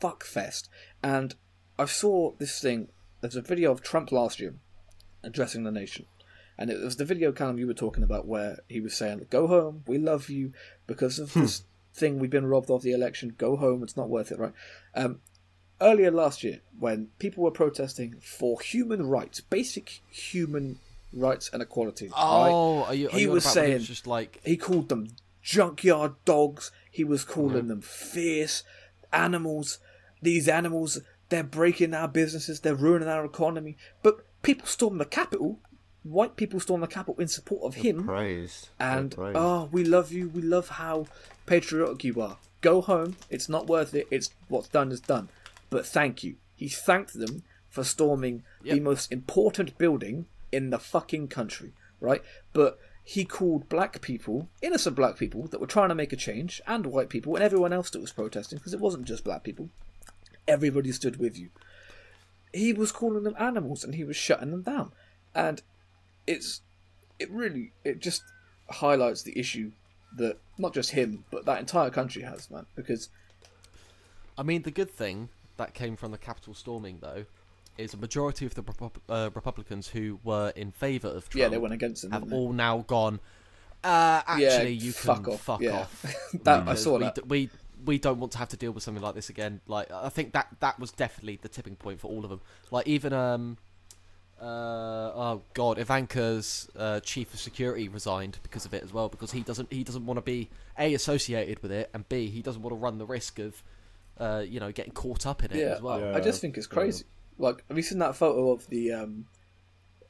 fuckfest. And I saw this thing. There's a video of Trump last year addressing the nation. And it was the video, Callum, you were talking about where he was saying, Go home, we love you because of this thing we've been robbed of the election. Go home, it's not worth it, right? Um, earlier last year, when people were protesting for human rights, basic human rights and equality, right? Oh, are you? Are He you was about when saying- just like He called them junkyard dogs. He was calling mm-hmm. them fierce animals. These animals, they're breaking our businesses. They're ruining our economy. But people stormed the Capitol. White people stormed the Capitol in support of him. Praise And Praise. oh, ah, we love you. We love how patriotic you are. Go home. It's not worth it. It's what's done is done. But thank you. He thanked them for storming the most important building in the fucking country, right? But he called black people, innocent black people that were trying to make a change, and white people, and everyone else that was protesting, because it wasn't just black people. Everybody stood with you. He was calling them animals, and he was shutting them down. And it's it really it just highlights the issue that not just him but that entire country has man because I mean, the good thing that came from the Capitol storming, though, is a majority of the Repu- uh, Republicans who were in favour of Trump yeah they went against him have all now gone. Uh, actually, Yeah, you fuck can off, fuck yeah. off. (laughs) that I saw we, that we we don't want to have to deal with something like this again. Like, I think that that was definitely the tipping point for all of them. Like, even um, uh, oh god, Ivanka's uh, chief of security resigned because of it as well. Because he doesn't he doesn't want to be a associated with it, and b he doesn't want to run the risk of, uh, you know, getting caught up in it yeah, as well. Yeah. I just think it's crazy like have you seen that photo of the um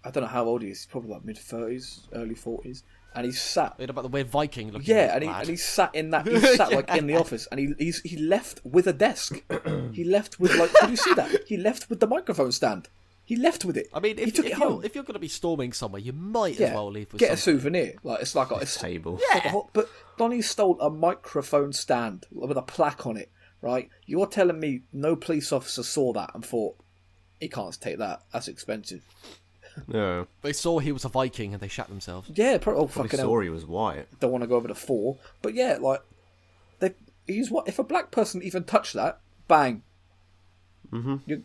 I don't know how old he is he's probably like mid 30s early 40s and he's sat You know about the weird Viking looking yeah and he, and he sat in that he (laughs) sat like in the office and he he's, he left with a desk (clears throat) he left with like did you see that he left with the microphone stand He left with it. I mean, he if, took if it you're home. if you're going to be storming somewhere, you might yeah, as well leave with get a souvenir. Like it's like it's Table. It's like a but Donny stole a microphone stand with a plaque on it. Right? You're telling me no police officer saw that and thought he can't take that. That's expensive. Yeah. They saw he was a Viking and they shat themselves. Yeah, probably. Oh, Probably fucking hell. saw he was white. Don't want to go over the four, but yeah, like they. He's what? If a black person even touched that, bang. Mm-hmm. You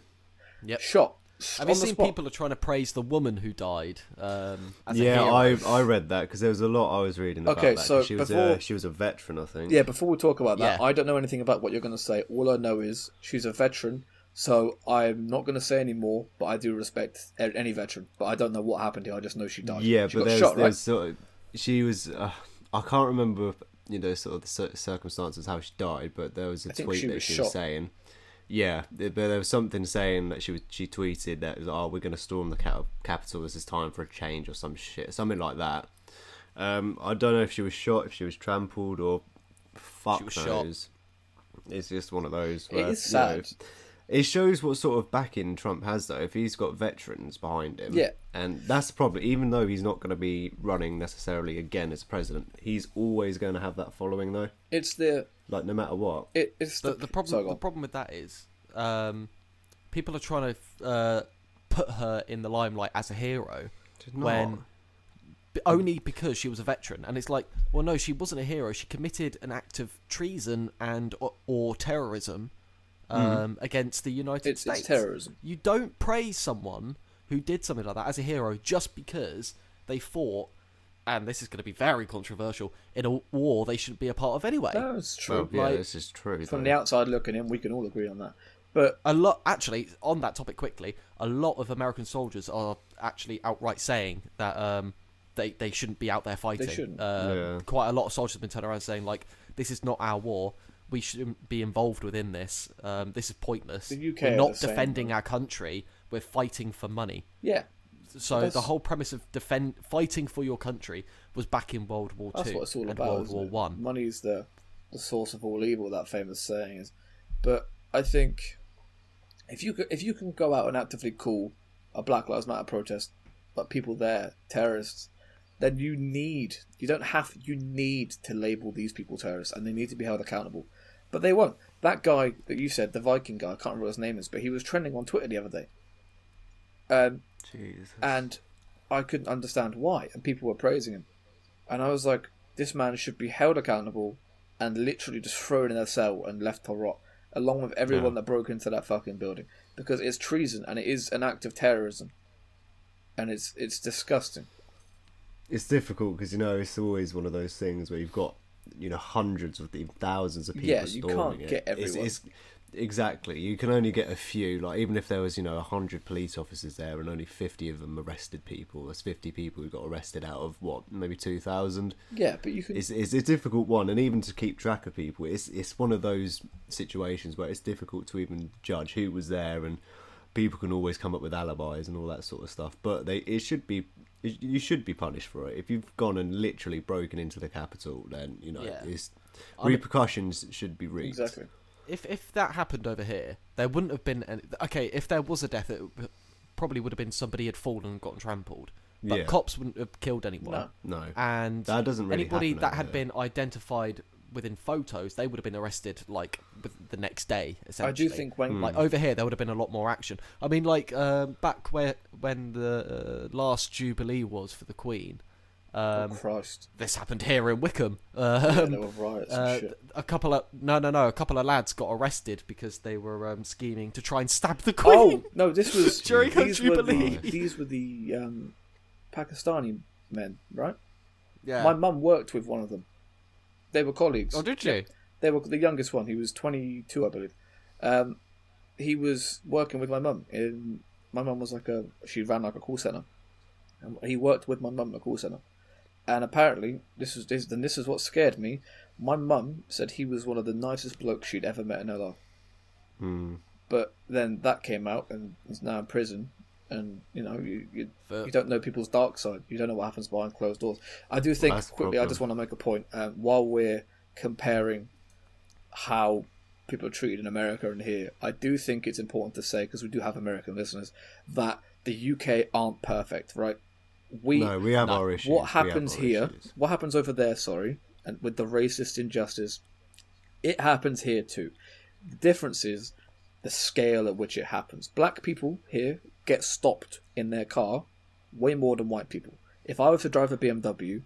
Yep. shot. Have you seen spot. people are trying to praise the woman who died? Um, as Yeah, hero? I I read that because there was a lot I was reading about Okay, that. 'cause so she was before- a she was a veteran, I think. Yeah, before we talk about that, Yeah. I don't know anything about what you're going to say. All I know is she's a veteran, so I'm not going to say any more. But I do respect any veteran. But I don't know what happened here. I just know she died. Yeah, she but got there's, shot, there's right? sort of she was. Uh, I can't remember, you know, sort of the circumstances how she died, but there was a I think tweet she that was she shot. was saying. Yeah, but there was something saying that she was she tweeted that was, oh we're going to storm the cap- Capitol. This is time for a change or some shit, something like that. Um, I don't know if she was shot, if she was trampled, or fuck was shot. knows. It's just one of those. It where, is you know, sad. it shows what sort of backing Trump has, though. If he's got veterans behind him, Yeah. and that's the problem. Even though he's not going to be running necessarily again as president, he's always going to have that following, though. It's the Like no matter what. it, it's the, the, the problem Sorry, the problem with that is um, people are trying to uh, put her in the limelight as a hero She's when b- only because she was a veteran and it's like well no she wasn't a hero she committed an act of treason and or, or terrorism um, against the United. It's- it's States terrorism. you don't praise someone who did something like that as a hero just because they fought and this is going to be very controversial in a war they shouldn't be a part of anyway That's true. Well, yeah, like, this is true. From though. the outside looking in, we can all agree on that. But a lot actually on that topic quickly a lot of american soldiers are actually outright saying that um they, they shouldn't be out there fighting They shouldn't. Um, Yeah. quite a lot of soldiers have been turning around saying like this is not our war we shouldn't be involved within this um, this is pointless The UK we're not the same, defending though. our country we're fighting for money yeah, so That's- the whole premise of defend fighting for your country was back in world war that's two what it's all and about. world war one Money's the the source of all evil. That famous saying is. But I think if you if you can go out and actively call a Black Lives Matter protest, but people there terrorists, then you need you don't have you need to label these people terrorists, and they need to be held accountable. But they won't. That guy that you said, the Viking guy, I can't remember what his name is, but he was trending on Twitter the other day. Um, Jesus. and I couldn't understand why, and people were praising him, and I was like, this man should be held accountable and literally just thrown in a cell and left to rot, along with everyone Yeah. that broke into that fucking building, because it's treason and it is an act of terrorism, and it's it's disgusting. it's difficult because you know it's always one of those things where you've got you know hundreds of thousands of people Yeah, you can't it. get It's- everyone. it's- exactly, you can only get a few. Like even if there was you know hundred police officers there and only fifty of them arrested people, there's fifty people who got arrested out of what maybe two thousand. Yeah, but you can. It's, it's a difficult one, and even to keep track of people, it's it's one of those situations where it's difficult to even judge who was there, and people can always come up with alibis and all that sort of stuff. But they it should be you should be punished for it if you've gone and literally broken into the Capitol. Then you know Yeah. it's repercussions should be reaped. exactly. If if that happened over here, there wouldn't have been any. Okay, if there was a death, it probably would have been somebody had fallen and gotten trampled. But Yeah. cops wouldn't have killed anyone. No. No, And That doesn't really anybody happen that over had here. been identified within photos, they would have been arrested like with the next day. Essentially. I Essentially, do think when like over here there would have been a lot more action. I mean, like um, back where when the uh, last jubilee was for the Queen, oh um, Christ, this happened here in Wickham. yeah, Um, there were riots and uh, shit. a couple of no, no, no. A couple of lads got arrested because they were um, scheming to try and stab the Queen. Oh no, this (laughs) was During her these were the, these were the um, Pakistani men, right? yeah. My mum worked with one of them. They were colleagues. oh, did you? They were the youngest one. He was 22, I believe. Um, he was working with my mum. In my mum was like a she ran like a call center, and he worked with my mum at a call center. And apparently, this was this. Then this is what scared me. My mum said he was one of the nicest blokes she'd ever met in her life. Hmm. But then that came out, and he's now in prison. And you know, you you, you don't know people's dark side. You don't know what happens behind closed doors. I do think quickly. I just want to make a point. Um, while we're comparing how people are treated in America and here, I do think it's important to say because we do have American listeners that the UK aren't perfect, right? We No, we have No. our issues. what happens here, issues. what happens over there, sorry, and with the racist injustice, it happens here too. The difference is the scale at which it happens. Black people here get stopped in their car way more than white people. If I was to drive a BMW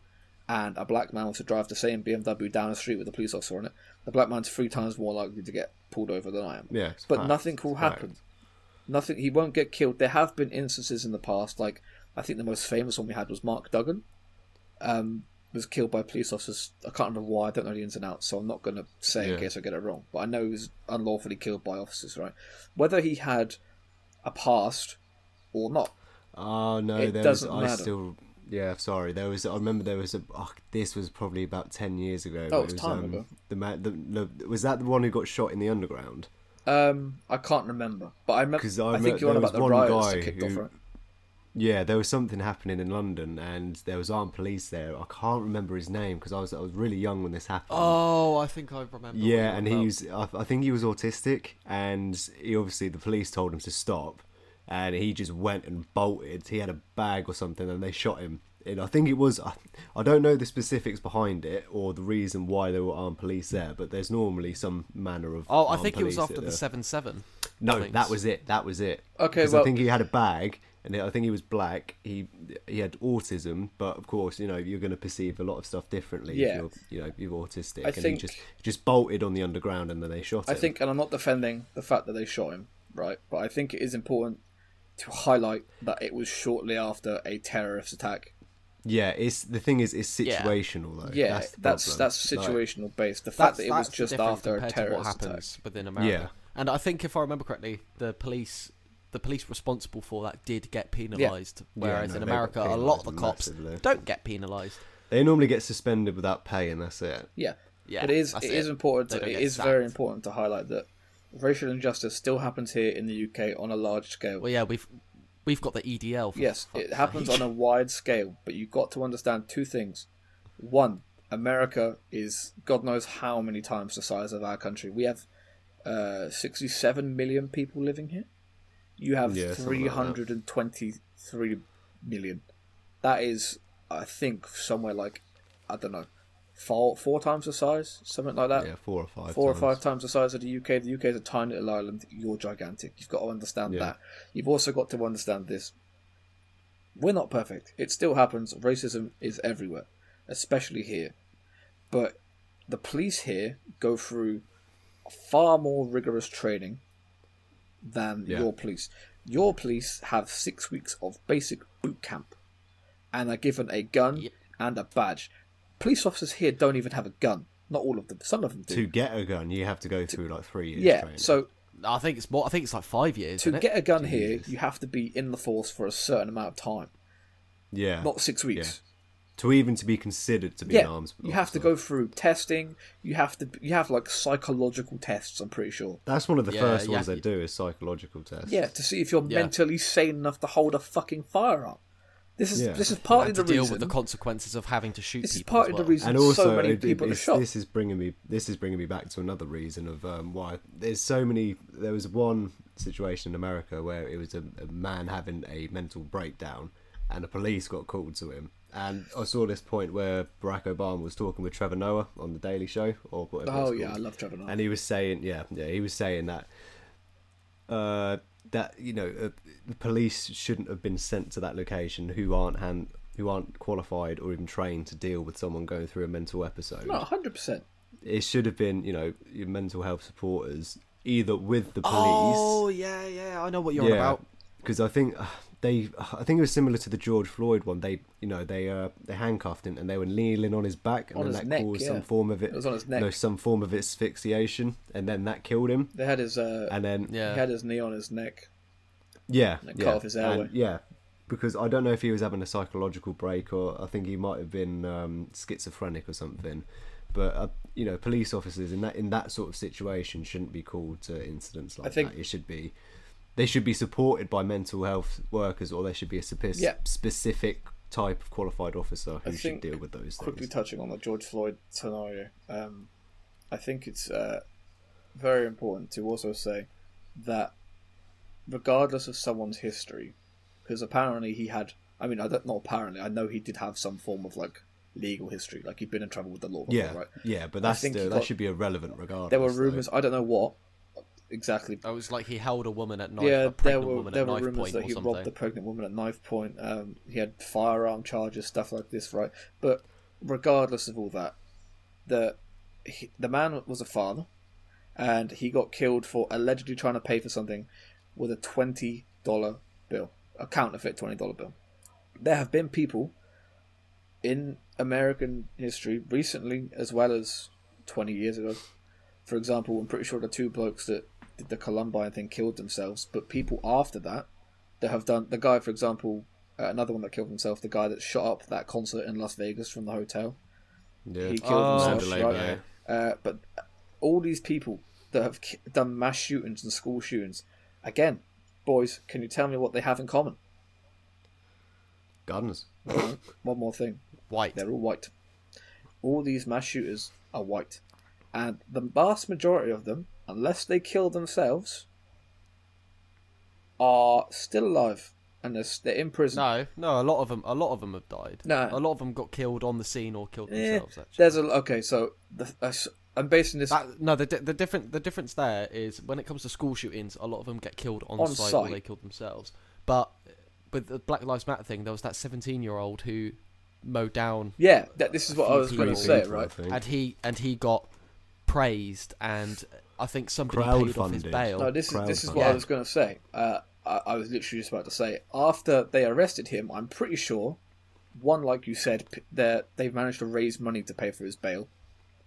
and a black man was to drive the same BMW down the street with a police officer on it, the black man's three times more likely to get pulled over than I am. Yeah, But fact. nothing will It's fact. happen. Nothing. He won't get killed. There have been instances in the past, like I think the most famous one we had was Mark Duggan, um, was killed by police officers. I can't remember why. I don't know the ins and outs, so I'm not going to say in case I get it wrong. But I know he was unlawfully killed by officers. Right? Whether he had a past or not, Oh no, It there doesn't was. I matter. still. Yeah, sorry. There was. I remember there was a. Oh, this was probably about ten years ago. Oh, it was, time um, ago. The man. The, the, was that the one who got shot in the underground? um, I can't remember. But I remember. I, I think you're on about the was one riots guy that kicked off, who- right? Yeah, there was something happening in London, and there was armed police there. I can't remember his name because I was I was really young when this happened. Oh, I think I remember. Yeah, and he was. I, I think he was autistic, and he obviously the police told him to stop, and he just went and bolted. He had a bag or something, and they shot him. And I think it was. I, I don't know the specifics behind it or the reason why there were armed police there, but there's normally some manner of. Oh, I armed think it was police after that the are- seven seven. No, that was it. That was it. Okay, 'Cause well- I think he had a bag, and I think he was black. He he had autism, but of course, you know, you're going to perceive a lot of stuff differently. Yeah. If you're, you know, you're autistic, I and think- he just just bolted on the underground, and then they shot I him. I think, and I'm not defending the fact that they shot him, right? But I think it is important to highlight that it was shortly after a terrorist attack. Yeah, it's the thing is, it's Yeah. situational though. Yeah, that's that's the that's, problem. Like, situational based. The fact that it was just after a compared to terrorist what attack. happens within America. Yeah. And I think if I remember correctly, the police, the police responsible for that did get penalised, whereas no, in America, a lot of the cops massively. don't get penalised. they normally get suspended without pay, and that's it. Yeah, Yeah, but it is that's it is important. They To, don't it get is very important to highlight that racial injustice still happens here in the UK on a large scale. Well, yeah, we've we've got the EDL. For yes, it happens sake. on a wide scale, but you've got to understand two things. One, America is God knows how many times the size of our country. We have uh, 67 million people living here. You have Yeah, something like that. 323 million. That is, I think, somewhere like, I don't know, four, four times the size, something like that. Yeah, four or five. Four times. or five times the size of the UK. The UK is a tiny little island. You're gigantic. You've got to understand Yeah. that. You've also got to understand this. We're not perfect. It still happens. Racism is everywhere, especially here. But the police here go through far more rigorous training than Yeah. your police. Your police have six weeks of basic boot camp and are given a gun and a badge. Police officers here don't even have a gun. Not all of them. Some of them do. To get a gun, you have to go through like three years. yeah. training. So I think it's more. I think it's like five years. to get a gun here, you have to be in the force for a certain amount of time, yeah, not six weeks. To even to be considered to be Yeah, an arms. you have to go through testing. You have to. You have like psychological tests. I'm pretty sure. That's one of the Yeah, first yeah. ones they do is psychological tests. Yeah, to see if you're Yeah. mentally sane enough to hold a fucking firearm. This is Yeah. this is partly and the to deal reason. with the consequences of having to shoot this is people. partly as the reason and also so many it- people are shot. this is bringing me this is bringing me back to another reason of um, why there's so many there was one situation in america where it was a, a man having a mental breakdown and the police got called to him and i saw this point where barack obama was talking with trevor noah on the daily show or whatever Oh yeah, I love Trevor Noah. and he was saying yeah yeah he was saying that uh that you know uh, the police shouldn't have been sent to that location who aren't hand who aren't qualified or even trained to deal with someone going through a mental episode no, hundred percent. it should have been you know your mental health supporters either with the police Oh yeah, yeah. I know what you're on about. because I think uh, they I think it was similar to the George Floyd one they you know they uh they handcuffed him and they were kneeling on his back and On then his that neck, caused yeah. some form of it, It was on his neck. no some form of asphyxiation and then that killed him They had his uh, and then Yeah. he had his knee on his neck. Yeah, Like yeah, cut off his airway. and- yeah, because I don't know if he was having a psychological break or I think he might have been um, schizophrenic or something. But uh, you know, police officers in that in that sort of situation shouldn't be called to incidents like think- that. It should be they should be supported by mental health workers, or there should be a spe- Yeah. specific type of qualified officer who should deal with those things. quickly things. touching on the George Floyd scenario, um, I think it's uh, very important to also say that regardless of someone's history, because apparently he had. I mean, I don't not apparently. I know he did have some form of like legal history, like he'd been in trouble with the law. Before, Yeah, right. yeah, but that's still, that got- should be irrelevant regardless. There were though. rumors. I don't know what exactly. It was like he held a woman at knife, yeah, there were there were rumors that he robbed a pregnant woman at knife point. Um, he had firearm charges, stuff like this, right? But regardless of all that, the he, the man was a father, and he got killed for allegedly trying to pay for something with a twenty dollar bill, a counterfeit twenty dollar bill. There have been people in American history recently, as well as twenty years ago. For example, I'm pretty sure the two blokes that did the Columbine thing killed themselves, but people after that that have done the guy, for example, uh, another one that killed himself, the guy that shot up that concert in Las Vegas from the hotel, Yeah. he killed Oh, himself. Mandalay right? Bay. Uh, but all these people that have ki- done mass shootings and school shootings, again, boys, can you tell me what they have in common? Guns. (laughs) One more thing. White. They're all white. All these mass shooters are white. And the vast majority of them, unless they kill themselves, are still alive. And they're, they're in prison. No, no. A lot of them, a lot of them have died. No. a lot of them got killed on the scene or killed Eh, themselves. Actually, there's a okay. So the, uh, s- I'm basing this that, no. The the different the difference there is when it comes to school shootings, a lot of them get killed on, On site, or they killed themselves. But with the Black Lives Matter thing, there was that 17 year old who mowed down Yeah, that, this is what I was going to say, right? and he and he got praised and I think somebody paid off his Crowdfunded. bail. No, this is this is what crowdfunding. I was going to say. Uh, I, I was literally just about to say. After they arrested him, I'm pretty sure, one, like you said, p- that they've managed to raise money to pay for his bail,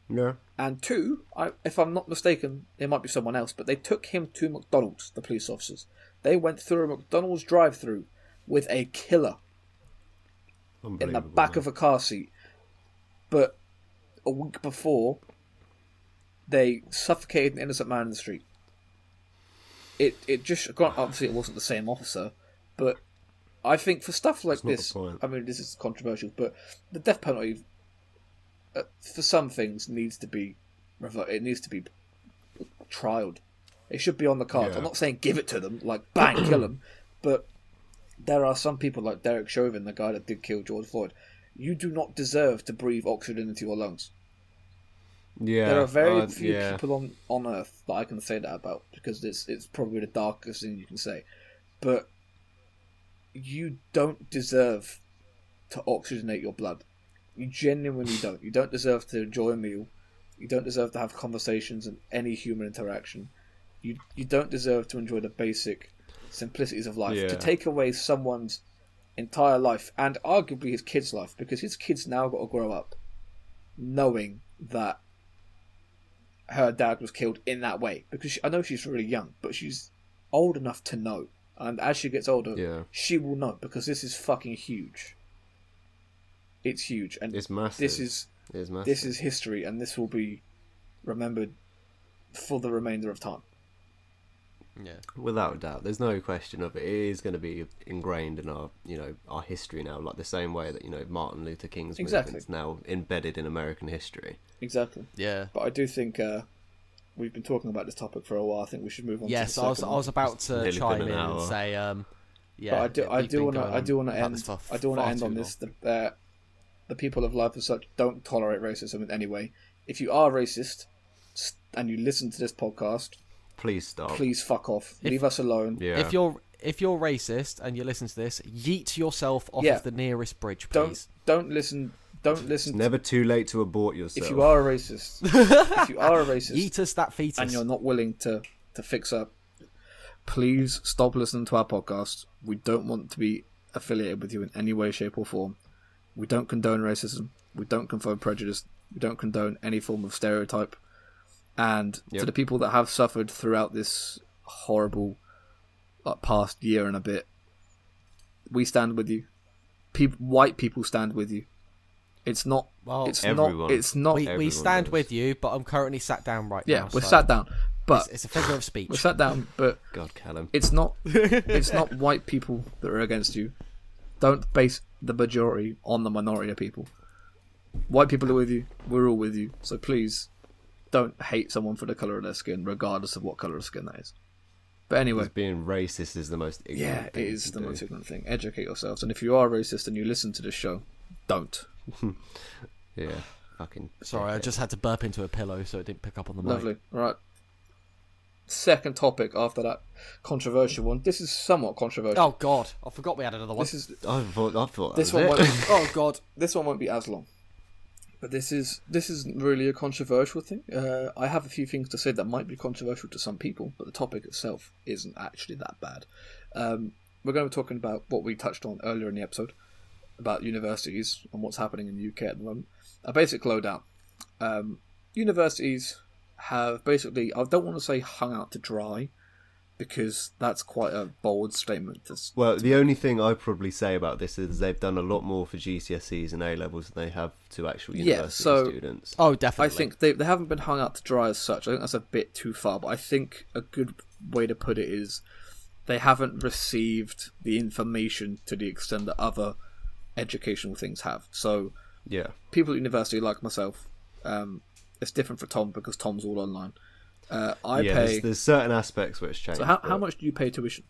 Yeah. and two, I, if I'm not mistaken, it might be someone else, but they took him to McDonald's. The police officers. They went through a McDonald's drive-through with a killer in the back man. of a car seat. But a week before, they suffocated an innocent man in the street. It it just obviously it wasn't the same officer, but I think for stuff like this. I mean this is controversial, but the death penalty uh, for some things needs to be it needs to be trialed. It should be on the cards. Yeah. I'm not saying give it to them, like bang, kill them, (clears throat) but there are some people like Derek Chauvin, the guy that did kill George Floyd. You do not deserve to breathe oxygen into your lungs. Yeah. there are very uh, few yeah. people on, on Earth that I can say that about because it's it's probably the darkest thing you can say. But you don't deserve to oxygenate your blood. You genuinely (sighs) don't. You don't deserve to enjoy a meal. You don't deserve to have conversations and any human interaction. You you don't deserve to enjoy the basic simplicities of life. Yeah. To take away someone's entire life and arguably his kid's life because his kid's now got to grow up knowing that her dad was killed in that way because she, I know she's really young, but she's old enough to know. And as she gets older, Yeah. she will know because this is fucking huge. It's huge, and It's massive. this is It's massive. this is history, and this will be remembered for the remainder of time. yeah. Without a doubt, there's no question of it. It is going to be ingrained in our, you know, our history now, like the same way that you know Martin Luther King's Exactly. movement's now embedded in American history. Exactly, Yeah. but I do think uh, we've been talking about this topic for a while. I think we should move on. Yes, to the I was. second I was about to nearly chime in an and say, um, yeah. but I do, I do want to, I do want to end, this for I do want to end too on this. The, uh, the people of life as such don't tolerate racism in any way. If you are racist and you listen to this podcast, Please stop. please fuck off. Leave us alone. Yeah. If you're if you're racist and you listen to this, yeet yourself off Yeah. of the nearest bridge, please. Don't don't listen. Don't listen. Never too late to abort yourself. if you are a racist, (laughs) if you are a racist, Yeet us that fetus. and you're not willing to to fix up, please stop listening to our podcast. We don't want to be affiliated with you in any way, shape, or form. We don't condone racism. We don't condone prejudice. We don't condone any form of stereotype. And to the people that have suffered throughout this horrible like, past year and a bit, we stand with you. Peop white people stand with you. It's not. Well, it's Everyone. not. It's not. we, we stand does. with you, but I'm currently sat down right yeah, now. Yeah, we're so sat down, but It's, it's a figure of speech. we're sat down, but God, Callum. it's not (laughs) it's not white people that are against you. Don't base the majority on the minority of people. White people are with you. We're all with you. So please, don't hate someone for the color of their skin, regardless of what color of skin that is. But anyway, Because being racist is the most ignorant yeah, it thing is to the do. most ignorant thing. Educate yourselves, and if you are racist and you listen to this show, don't. (laughs) Yeah, fucking. Sorry, I just had to burp into a pillow so it didn't pick up on the mic. Lovely. Right. Second topic after that controversial one. This is somewhat controversial. Oh God, I forgot we had another one. this is I thought. I thought this that one. was Won't, it. (laughs) oh God, this one won't be as long. But this is this isn't really a controversial thing. Uh, I have a few things to say that might be controversial to some people, but the topic itself isn't actually that bad. Um, we're going to be talking about what we touched on earlier in the episode about universities and what's happening in the UK at the moment. A basic lowdown. Um, universities have basically, I don't want to say hung out to dry, because that's quite a bold statement. To, s- Well, the only thing I'd probably say about this is they've done a lot more for GCSEs and A levels than they have to actual Yeah, university so- students. oh, definitely. I think they, they haven't been hung out to dry as such. I think that's a bit too far, but I think a good way to put it is they haven't received the information to the extent that other educational things have. So Yeah, people at university like myself, um, it's different for Tom because Tom's all online. Uh, I yeah. pay. There's, there's certain aspects which change. so how, how much do you pay tuition?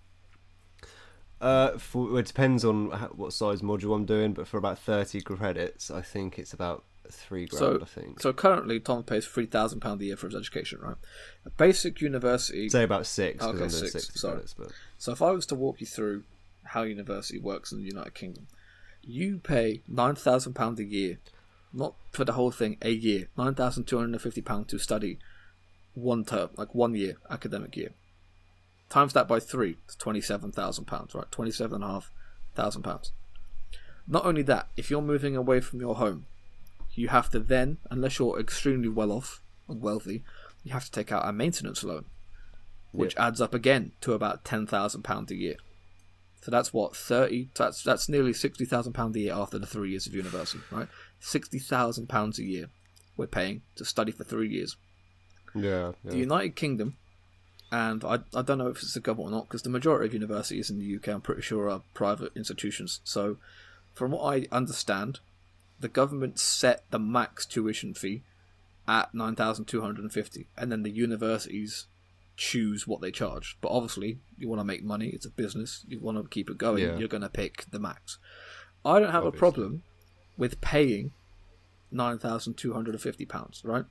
Uh, for, it depends on how, what size module I'm doing, but for about thirty credits, I think it's about three grand. So, I think. so currently Tom pays three thousand pound a year for his education, right? A basic university. Say about six. Okay, six, sorry. credits, but So if I was to walk you through how university works in the United Kingdom, you pay nine thousand pound a year, not for the whole thing, a year, nine thousand two hundred and fifty pound to study one term, like one year, academic year. Times that by three, it's twenty seven thousand pounds, right? Twenty seven and a half thousand pounds. Not only that, if you're moving away from your home, you have to then, unless you're extremely well off and wealthy, you have to take out a maintenance loan, which adds up again to about ten thousand pounds a year. So that's what thirty. That's that's nearly sixty thousand pounds a year after the three years of university, right? Sixty thousand pounds a year we're paying to study for three years. yeah, The. United Kingdom, and I, I don't know if it's the government or not, because the majority of universities in the UK, I'm pretty sure, are private institutions. So, from what I understand, the government set the max tuition fee at nine thousand two hundred and fifty, and then the universities choose what they charge. But obviously, you want to make money; it's a business. You want to keep it going. Yeah. You're going to pick the max. I don't have a problem with paying nine thousand two hundred and fifty pounds, right?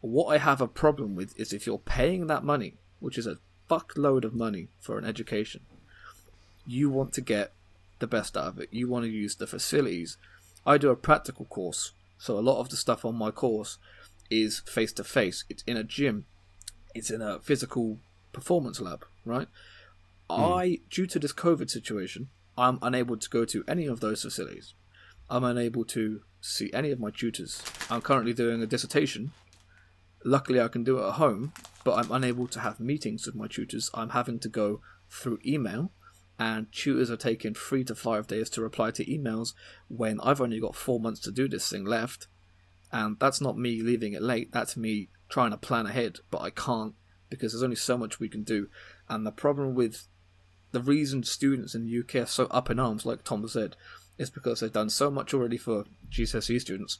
What I have a problem with is if you're paying that money, which is a fuckload of money for an education, you want to get the best out of it. You want to use the facilities. I do a practical course, so a lot of the stuff on my course is face to face. It's in a gym, it's in a physical performance lab, right? Hmm. I, due to this COVID situation, I'm unable to go to any of those facilities. I'm unable to see any of my tutors. I'm currently doing a dissertation. Luckily, I can do it at home, but I'm unable to have meetings with my tutors. I'm having to go through email, and tutors are taking three to five days to reply to emails when I've only got four months to do this thing left. And that's not me leaving it late, that's me trying to plan ahead, but I can't because there's only so much we can do. And the problem with the reason students in the UK are so up in arms, like Tom said, is because they've done so much already for GCSE students.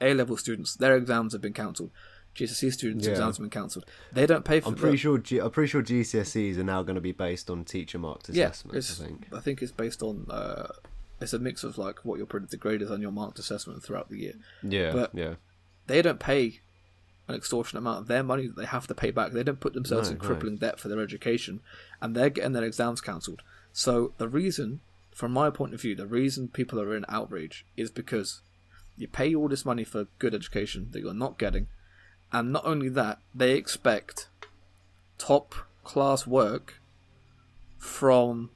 A level students, their exams have been cancelled. GCSE students' Yeah. exams have been cancelled. They don't pay for I'm the- pretty sure. G- I'm pretty sure GCSEs are now going to be based on teacher marked assessments. it's, I think. I think it's based on uh, it's a mix of like what your predicted grade is and your marked assessment throughout the year. Yeah, but- yeah. They don't pay an extortionate amount of their money that they have to pay back. They don't put themselves No, in no. crippling debt for their education, and they're getting their exams cancelled. So the reason, from my point of view, the reason people are in outrage is because you pay all this money for good education that you're not getting, and not only that, they expect top class work from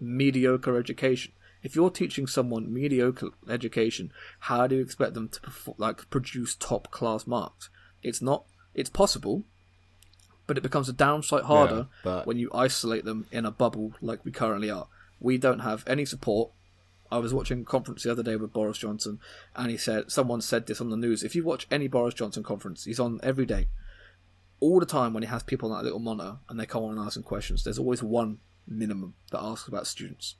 mediocre education. If you're teaching someone mediocre education, how do you expect them to perfor- like produce top class marks? It's not. It's possible, but it becomes a downside harder Yeah, but- when you isolate them in a bubble like we currently are. We don't have any support. I was watching a conference the other day with Boris Johnson, and he said someone said this on the news. If you watch any Boris Johnson conference, he's on every day, all the time when he has people on that little monitor and they come on and ask him questions. There's always one minimum that asks about students.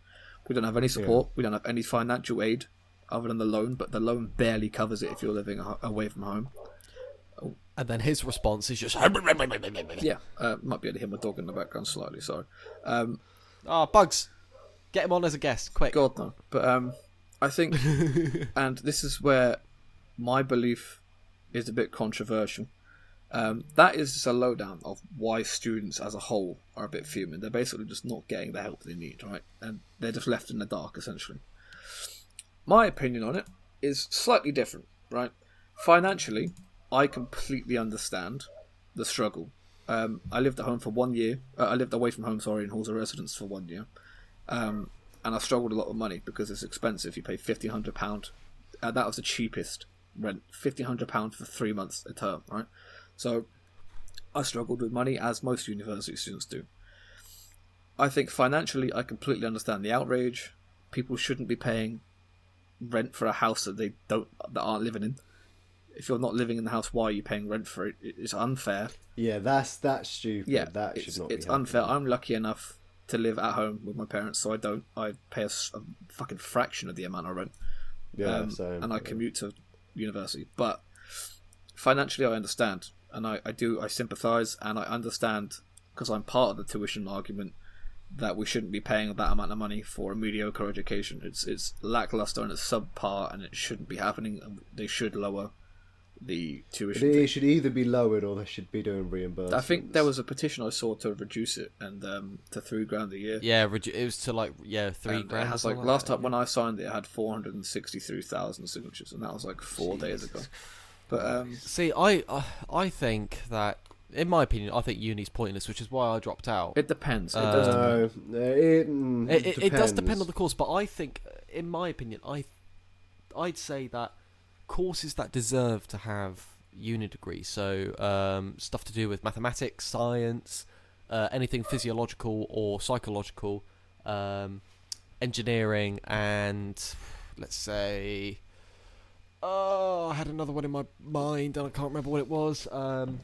We don't have any support. We don't have any financial aid other than the loan, but the loan barely covers it if you're living away from home. And then his response is just, Yeah, uh, might be able to hear my dog in the background slightly. Sorry. Um, "Ah, Bugs, get him on as a guest, quick." God no. But um, I think, (laughs) and this is where my belief is a bit controversial. Um, that is just a lowdown of why students as a whole are a bit fuming. They're basically just not getting the help they need, right? And they're just left in the dark, essentially. My opinion on it is slightly different, right? Financially, I completely understand the struggle. Um, I lived at home for one year. Uh, I lived away from home, sorry, in halls of residence for one year. Um, and I struggled a lot with money because it's expensive. You pay fifteen hundred pound. Uh, that was the cheapest rent, fifteen hundred pound for three months a term, right? So I struggled with money as most university students do. I think financially, I completely understand the outrage. People shouldn't be paying rent for a house that they don't that aren't living in. If you're not living in the house, why are you paying rent for it? It's unfair. Yeah, that's that's stupid. Yeah, that it's, should not. it's unfair. I'm lucky enough to live at home with my parents, so I don't. I pay a fucking fraction of the amount I rent, Yeah, um, same, and I yeah. commute to university. But financially, I understand, and I, I do. I sympathise, and I understand because I'm part of the tuition argument that we shouldn't be paying that amount of money for a mediocre education. It's it's lackluster and it's subpar, and it shouldn't be happening. And they should lower the tuition. fee. It should either be lowered or they should be doing reimbursements. I think there was a petition I saw to reduce it and um, to three grand a year. Yeah, redu- it was to like yeah three And grand. It has like last that. time when I signed it, it had four hundred and sixty-three thousand signatures, and that was like four days ago. But um, See, I I- I think that in my opinion, I think uni's pointless, which is why I dropped out. it depends. It does. Uh, No, it, mm, It, it, it does depend on the course, but I think, in my opinion, I, I'd say that courses that deserve to have uni degrees, so um, stuff to do with mathematics, science, uh, anything physiological or psychological, um, engineering, and let's say, oh, I had another one in my mind and I can't remember what it was. Um,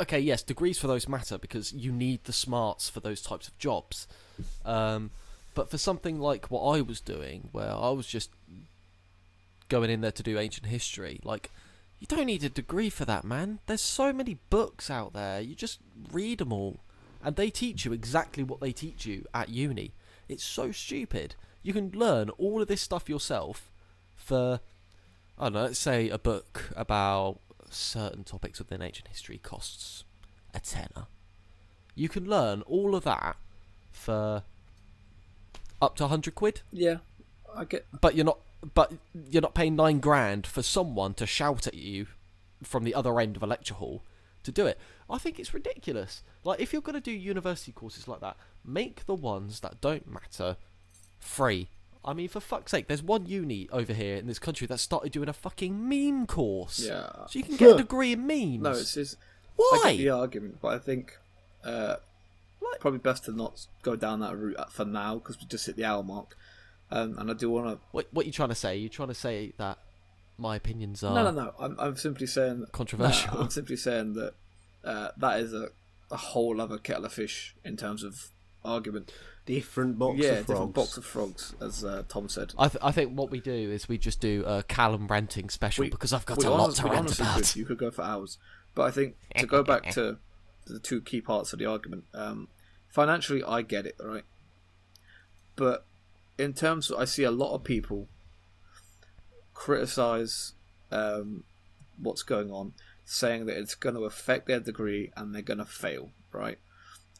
okay, yes, degrees for those matter because you need the smarts for those types of jobs. Um, but for something like what I was doing, where I was just going in there to do ancient history, like you don't need a degree for that, man. There's so many books out there. You just read them all, and they teach you exactly what they teach you at uni. It's so stupid. You can learn all of this stuff yourself for I don't know. Let's say a book about certain topics within ancient history costs a tenner. You can learn all of that for up to hundred quid, yeah, I get. but you're not. But you're not paying nine grand for someone to shout at you from the other end of a lecture hall to do it. I think it's ridiculous. Like if you're going to do university courses like that, make the ones that don't matter free. I mean, for fuck's sake, there's one uni over here in this country that started doing a fucking meme course. Yeah. So you can get a degree in memes. No, it's just. I Why? get the argument, but I think uh, probably best to not go down that route for now because we just hit the hour mark. Um, and I do want to. What what you trying to say? You trying to say that my opinions are No, no, no. I'm, I'm simply saying. Controversial? No, I'm (laughs) simply saying that uh, that is a, a whole other kettle of fish in terms of argument. Different box yeah, of frogs. different box of frogs, as uh, Tom said. I, th- I think what we do is we just do a Callum ranting special We- because I've got we a lot honest- to we rant about. Could. You could go for hours, but I think to go back to (laughs) the two key parts of the argument, um, financially, I get it, right? But in terms, of, I see a lot of people criticize um, what's going on, saying that it's going to affect their degree and they're going to fail, right?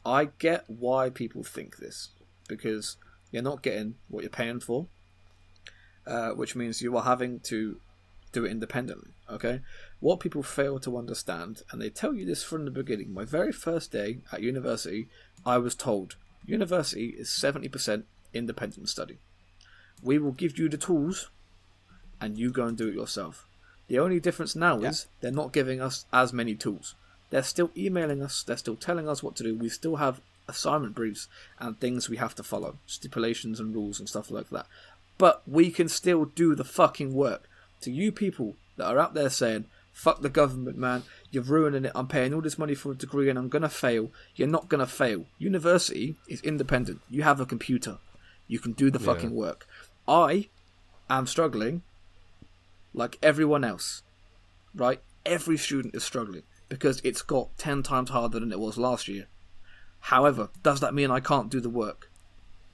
I get why people think this because you're not getting what you're paying for, uh, which means you are having to do it independently. Okay, what people fail to understand, and they tell you this from the beginning. My very first day at university, I was told university is seventy percent independent study. We will give you the tools, and you go and do it yourself. The only difference now is they're not giving us as many tools. They're still emailing us. They're still telling us what to do. We still have assignment briefs and things we have to follow, stipulations and rules and stuff like that. But we can still do the fucking work. To you people that are out there saying, fuck the government, man, you're ruining it, I'm paying all this money for a degree and I'm gonna fail, you're not gonna fail. University is independent. You have a computer. You can do the fucking work. I am struggling like everyone else, right? every student is struggling because it's got 10 times harder than it was last year. However, does that mean I can't do the work?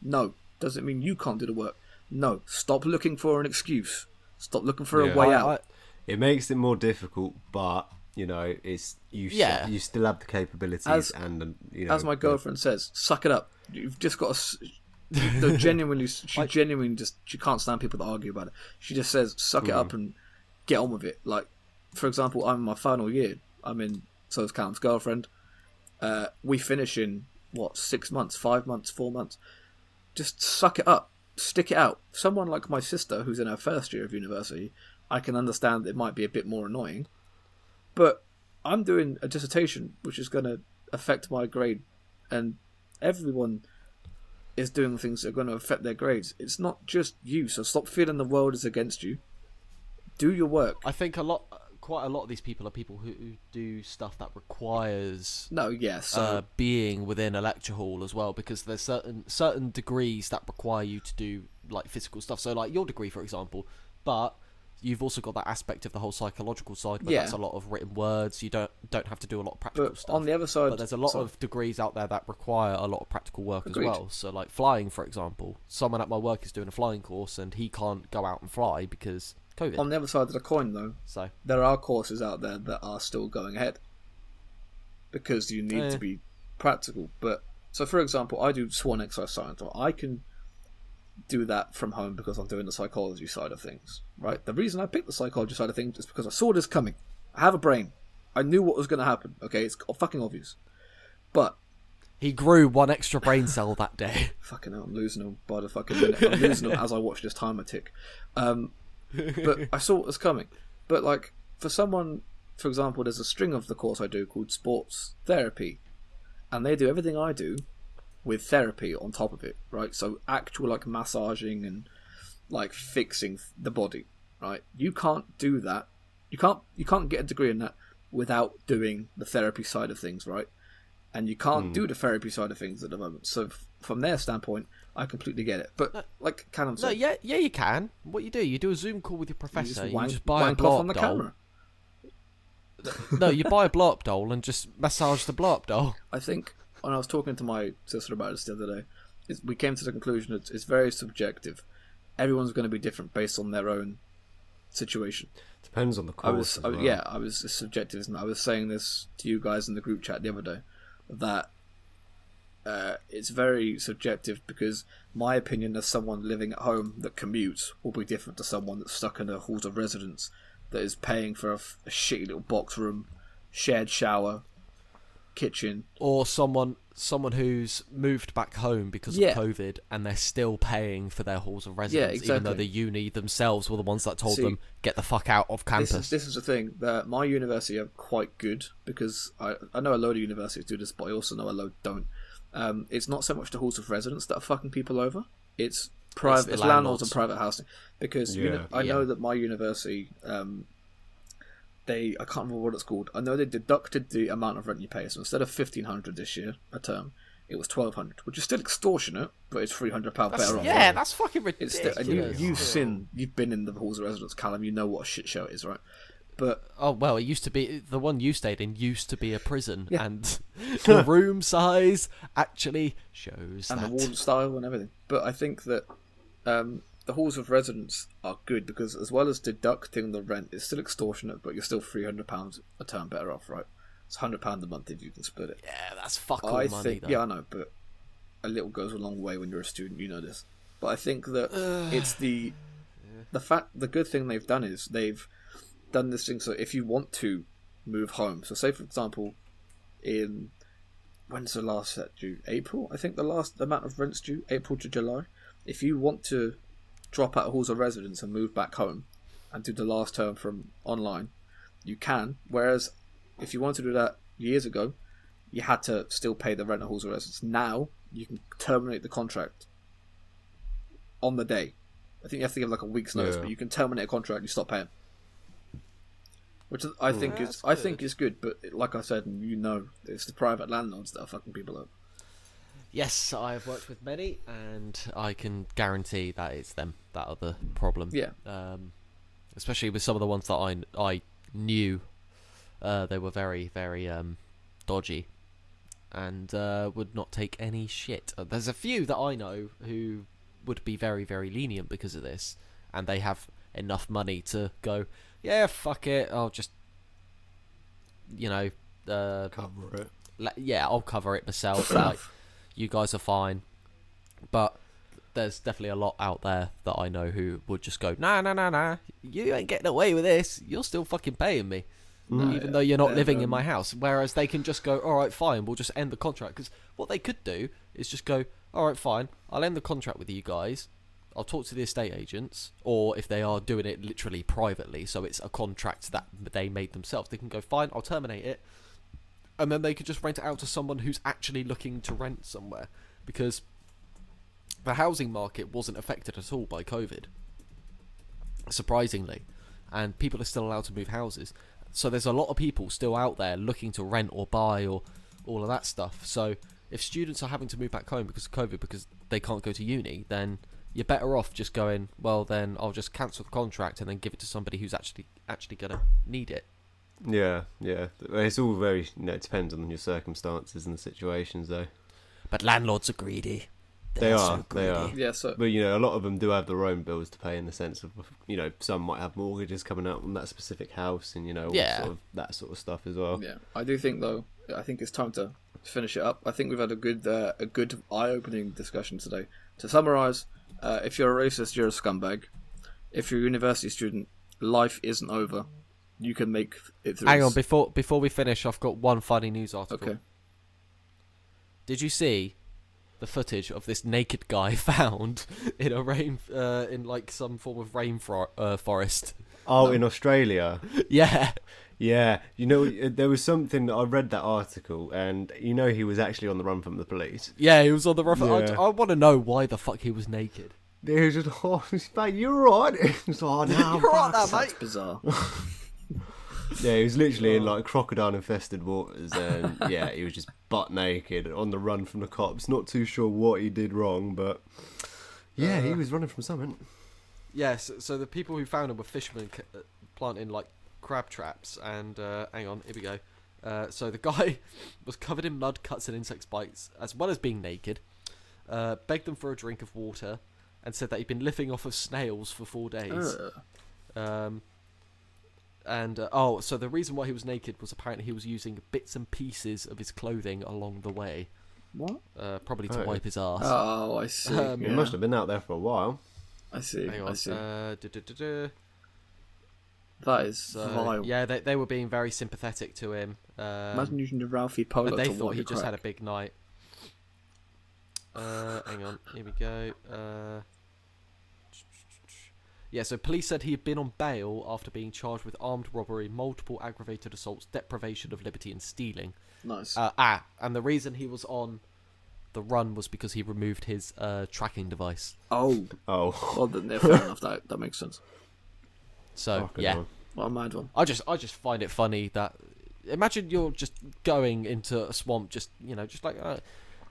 No. Does it mean you can't do the work? No. Stop looking for an excuse. Stop looking for Yeah. a way I- out. I- It makes it more difficult, but you know, it's you. s- Yeah. you still have the capabilities, As- and you know, As my the- girlfriend says, suck it up. You've just got to. No, (laughs) genuinely, she genuinely just she can't stand people that argue about it. She just says, "Suck it up mm. and get on with it." Like, for example, I'm in my final year. I'm in. So is Callum's girlfriend. Uh, we finish in what six months, five months, four months. Just suck it up, stick it out. Someone like my sister, who's in her first year of university, I can understand it might be a bit more annoying, but I'm doing a dissertation which is going to affect my grade, and everyone is doing things that are going to affect their grades. It's not just you, so stop feeling the world is against you. Do your work. I think a lot, quite a lot of these people are people who, who do stuff that requires No, yes. so uh, being within a lecture hall as well, because there's certain certain degrees that require you to do like physical stuff. So like your degree, for example, but you've also got that aspect of the whole psychological side where Yeah. that's a lot of written words. You don't don't have to do a lot of practical but stuff. on the other side, but there's a lot so- of degrees out there that require a lot of practical work Agreed. as well. So, like flying, for example, someone at my work is doing a flying course and he can't go out and fly because COVID. on the other side of the coin, though, so, there are courses out there that are still going ahead because you need to be practical. But so, for example, I do Swan exercise science, or I can do that from home because I'm doing the psychology side of things. Right? The reason I picked the psychology side of things is because I saw this coming. I have a brain. I knew what was going to happen. Okay, it's fucking obvious. But he grew one extra brain cell that day. (laughs) fucking hell, I'm losing them by the fucking minute. I'm losing them (laughs) as I watch this timer tick. Um, but I saw what was coming. But like for someone, for example, there's a string of the course I do called sports therapy, and they do everything I do with therapy on top of it, right? So actual like massaging and like fixing the body, right? You can't do that. You can't you can't get a degree in that without doing the therapy side of things, right? And you can't Hmm. do the therapy side of things at the moment. So f- from their standpoint, I completely get it. But like Callum No, said, yeah, yeah, you can. What you do, you do a Zoom call with your you professor. just You just, buy a wank blow off on the doll. camera. no, you buy a blow up doll and just massage the blow up doll. (laughs) I think when I was talking to my sister about this the other day, it's, we came to the conclusion it's, it's very subjective. Everyone's going to be different based on their own situation. depends on the I was, as I, well. yeah, I was it's subjective. Isn't it? I was saying this to you guys in the group chat the other day that uh, it's very subjective because my opinion as someone living at home that commutes will be different to someone that's stuck in a halls of residence that is paying for a, f- a shitty little box room, shared shower, kitchen. Or someone someone who's moved back home because Yeah. of COVID and they're still paying for their halls of residence, even though exactly. the uni themselves were the ones that told See, them get the fuck out of This campus. is, this is the thing that my university are quite good because I, I know a load of universities do this, but I also know a load don't. Um, it's not so much the halls of residence that are fucking people over. It's private, the it's landlords landlords. and private housing. Because Yeah. uni- I know that my university, um, they I can't remember what it's called. I know they deducted the amount of rent you pay. So instead of fifteen hundred this year a term, it was twelve hundred, which is still extortionate, but it's three hundred pound That's- better off. yeah, that's fucking It's ridiculous. still, and you, you've seen, you've been in the halls of residence, Callum. You know what a shit show it is, right? But Oh well, it used to be the one you stayed in used to be a prison, Yeah. and (laughs) the room size actually shows and that. the wall style and everything. But I think that um, the halls of residence are good because as well as deducting the rent, it's still extortionate, but you're still three hundred pounds a term better off, right? It's hundred pound a month if you can split it. Yeah, that's fuck all I money think, though. yeah, I know, but a little goes a long way when you're a student. You know this, but I think that (sighs) it's the the fact. The good thing they've done is they've done this thing. So if you want to move home, so say for example, in when's the last set due? April, I think the last amount of rent's due April to July. If you want to drop out of halls of residence and move back home and do the last term from online, you can. Whereas if you want to do that years ago, you had to still pay the rent of halls of residence. Now you can terminate the contract on the day. I think you have to give like a week's notice, Yeah. but you can terminate a contract and you stop paying. Which I think is That's I think is good, but like I said, you know, it's the private landlords that are fucking people up. Yes, I have worked with many, and I can guarantee that it's them that are the problem. Yeah. Um, especially with some of the ones that I I knew uh, they were very very um, dodgy and uh, would not take any shit. Uh, There's a few that I know who would be very very lenient because of this, and they have enough money to go, yeah, fuck it, I'll just, you know, uh, Cover it. yeah, I'll cover it myself. (coughs) like, you guys are fine. But there's definitely a lot out there that I know who would just go, nah, nah, nah, nah, you ain't getting away with this. You're still fucking paying me, even though you're not living in um, my house. Whereas they can just go, all right, fine, we'll just end the contract. Because what they could do is just go, all right, fine, I'll end the contract with you guys. I'll talk to the estate agents, or if they are doing it literally privately, so it's a contract that they made themselves, they can go, fine, I'll terminate it, and then they could just rent it out to someone who's actually looking to rent somewhere because the housing market wasn't affected at all by COVID, surprisingly, and people are still allowed to move houses. So there's a lot of people still out there looking to rent or buy or all of that stuff. So if students are having to move back home because of COVID because they can't go to uni, then you're better off just going, well then I'll just cancel the contract and then give it to somebody who's actually actually gonna need it. Yeah, yeah. It's all very, you know, it depends on your circumstances and the situations, though. But landlords are greedy. They They're are, so they are. greedy. Yeah, so But you know, a lot of them do have their own bills to pay in the sense of, you know, some might have mortgages coming out on that specific house, and you know, all Yeah. sort of that sort of stuff as well. yeah, I do think though. I think it's time to finish it up. I think we've had a good, uh, a good eye-opening discussion today. To summarise, uh, if you're a racist, you're a scumbag. If you're a university student, life isn't over. You can make it through. Hang on, before before we finish, I've got one funny news article. Okay. Did you see the footage of this naked guy (laughs) found in a rain uh, in like some form of rainforest? Uh, forest? Oh, in Australia, (laughs) yeah. yeah. You know, uh, there was something. I read that article, and you know, he was actually on the run from the police. Yeah, he was on the rough. Yeah. I, I want to know why the fuck he was naked. They was just, (laughs) oh, mate, you're right. It's like, oh, no, You're right there, That's bizarre. Yeah, he was literally in like crocodile infested waters, and yeah, he was just (laughs) butt naked on the run from the cops. Not too sure what he did wrong, but yeah, he was running from something. Yes. So, the people who found him were fishermen c- uh, planting like crab traps. And uh, hang on, here we go. Uh, so the (laughs) guy was covered in mud, cuts, and insect bites, as well as being naked. Uh, begged them for a drink of water, and said that he'd been living off of snails for four days. Ugh. Um, and uh, oh, so the reason why he was naked was apparently he was using bits and pieces of his clothing along the way, What? uh, probably to Oh. wipe his ass. Oh, I see. Um, He yeah. must have been out there for a while. I see. Hang I on. see. Uh, that is So, vile. yeah, they, they were being very sympathetic to him. Um, Imagine using the Ralphie Polo but they to thought wipe he your just had a crack. big night. Uh, hang on, here we go. Uh, yeah, so police said he had been on bail after being charged with armed robbery, multiple aggravated assaults, deprivation of liberty, and stealing. Nice. Uh, ah, and the reason he was on the run was because he removed his uh, tracking device. oh, Oh, well then, yeah, fair enough. That that makes sense. So fucking yeah, hell. What a mad one. I just I just find it funny that imagine you're just going into a swamp, just you know, just like uh,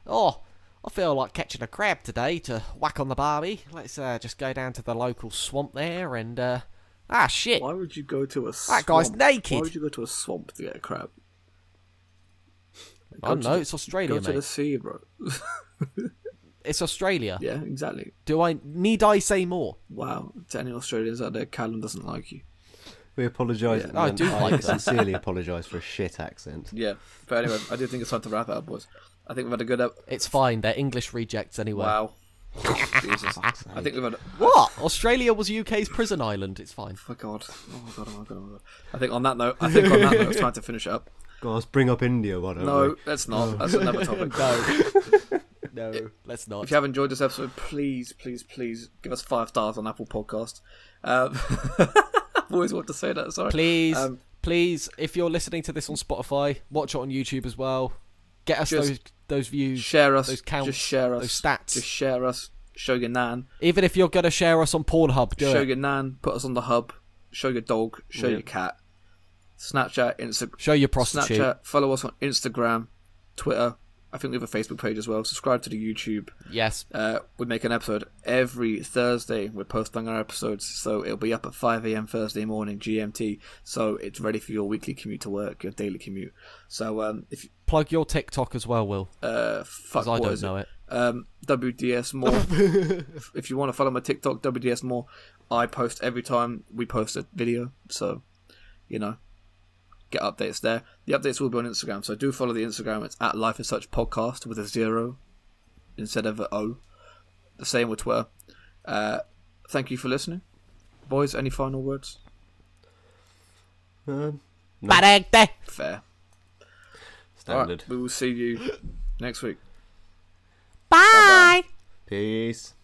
oh, I feel like catching a crab today to whack on the barbie. Let's uh, just go down to the local swamp there and uh, ah shit, Why would you go to a that guy's swamp? naked. Why would you go to a swamp to get a crab? I don't know. the- It's Australia, Go to mate. the sea, bro. (laughs) It's Australia. yeah, exactly. Do I need I say more? Wow. To any Australians out there, Callum doesn't like you. we apologise. Yeah. I do like sincerely apologise for a shit accent. Yeah. But anyway, I do think it's time to wrap it up, boys. I think we've had a good. Ep- It's fine. They're English rejects anyway. wow. (laughs) Jesus. I think we've had. What? Australia was UK's prison island. It's fine. Oh my god. Oh my god. Oh my god. Oh my god. I think on that note, I think on that note, it's time to finish it up. (laughs) Guys, bring up India, why don't No, we? let's not. That's another topic. (laughs) No, no, let's not. If you have enjoyed this episode, please, please, please give us five stars on Apple Podcast. Um, I've always wanted to say that. Sorry. Please, Um, please, if you're listening to this on Spotify, watch it on YouTube as well. Get us Just those those views. share us. those counts, just share us. those stats. Just share us. Show your nan. Even if you're gonna share us on Pornhub, do show it. your nan. Put us on the hub. Show your dog. Show Yeah. your cat. Snapchat, Instagram. Show your prostitute. Snapchat. Follow us on Instagram, Twitter, I think we have a Facebook page as well. Subscribe to the YouTube. Yes. Uh, we make an episode every Thursday. We're posting our episodes, so it'll be up at 5 a.m. Thursday morning GMT. So it's ready for your weekly commute to work, your daily commute. So um, if Plug your TikTok as well, Will. uh, fuck, I don't know it? it. Um, WDS more. (laughs) if, if you want to follow my TikTok, WDS more. I post every time we post a video, so you know, get updates there. The updates will be on Instagram, so do follow the Instagram. It's at Life as Such Podcast with a zero instead of an O. The same with Twitter. Uh, thank you for listening, boys. Any final words? Um, Barete. Fair. Standard. right, we will see you next week. Bye. Peace.